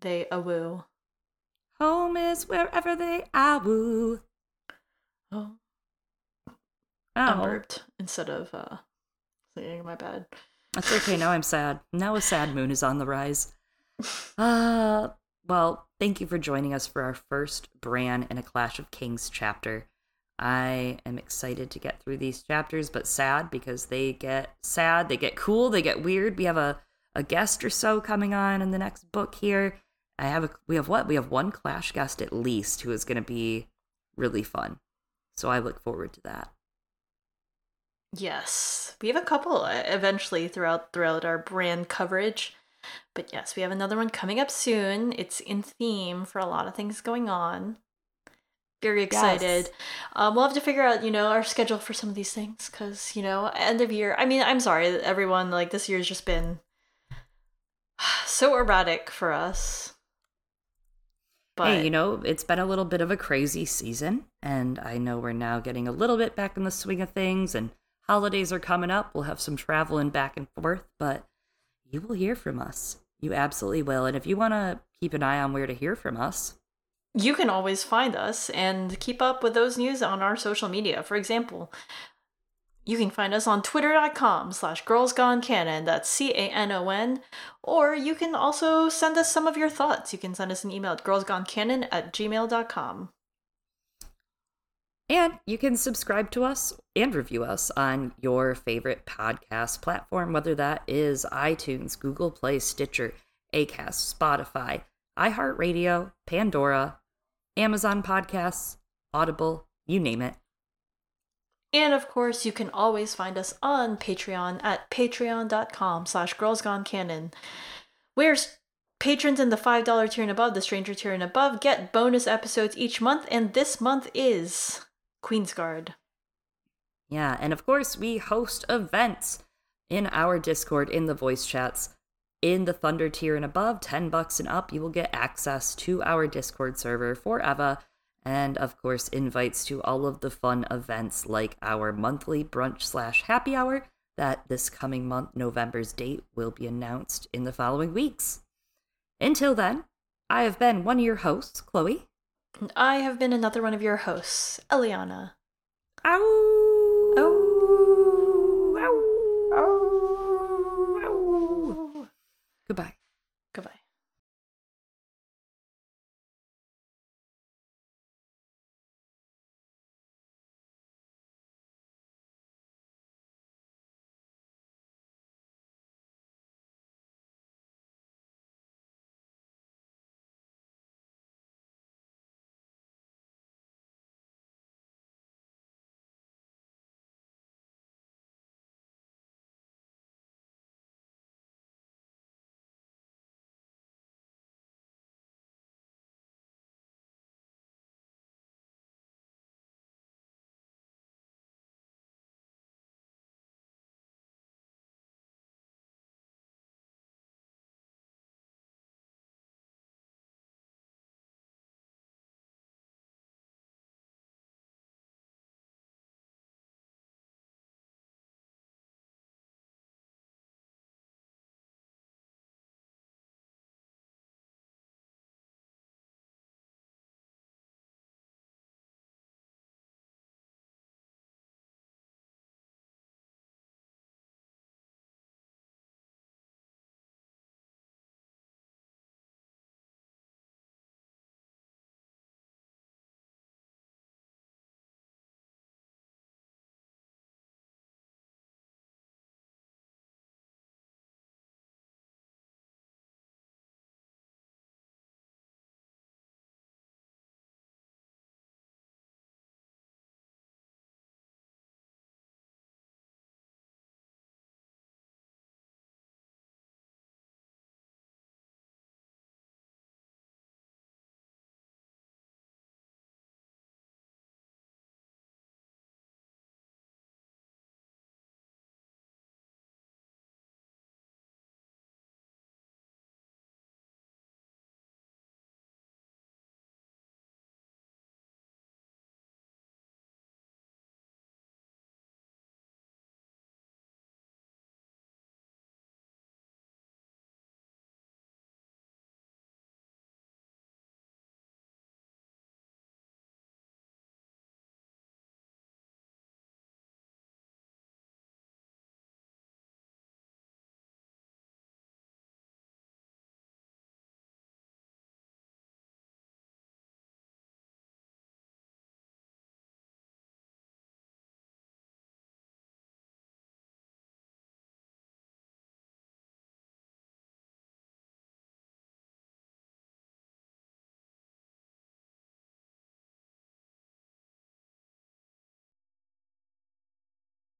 they awoo. Home is wherever they awoo. Oh, Oh, I burped instead of uh, singing. My bad. that's okay. Now I'm sad. Now a sad moon is on the rise. <laughs> Uh, well, thank you for joining us for our first Bran and a Clash of Kings chapter. I am excited to get through these chapters, but sad because they get sad, they get cool, they get weird. We have a, a guest or so coming on in the next book here. I have a we have what? We have one Clash guest at least who is going to be really fun. So I look forward to that. Yes, we have a couple uh, eventually throughout throughout our Bran coverage. But yes, we have another one coming up soon. It's in theme for a lot of things going on. Very excited. Um, we'll have to figure out, you know, our schedule for some of these things because, you know, end of year. I mean, I'm sorry, everyone. Like this year's just been <sighs> so erratic for us. But hey, you know, it's been a little bit of a crazy season, and I know we're now getting a little bit back in the swing of things, and holidays are coming up. We'll have some traveling back and forth, but you will hear from us. You absolutely will. And if you want to keep an eye on where to hear from us, you can always find us and keep up with those news on our social media. For example, you can find us on twitter.com slash girlsgonecanon, that's C-A-N-O-N, or you can also send us some of your thoughts. You can send us an email at girlsgonecanon at gmail.com. and you can subscribe to us and review us on your favorite podcast platform, whether that is iTunes, Google Play, Stitcher, Acast, Spotify, iHeartRadio, Pandora, Amazon Podcasts, Audible, you name it. And of course, you can always find us on Patreon at patreon.com slash girlsgonecanon, where patrons in the $5 tier and above, the stranger tier and above, get bonus episodes each month, and this month is Queensguard. Yeah, and of course, we host events in our Discord, in the voice chats. In the Thunder tier and above, 10 bucks and up, you will get access to our Discord server for forever. And of course, invites to all of the fun events like our monthly brunch slash happy hour that this coming month, November's date, will be announced in the following weeks. Until then, I have been one of your hosts, Chloe. And I have been another one of your hosts, Eliana. Ow! Goodbye.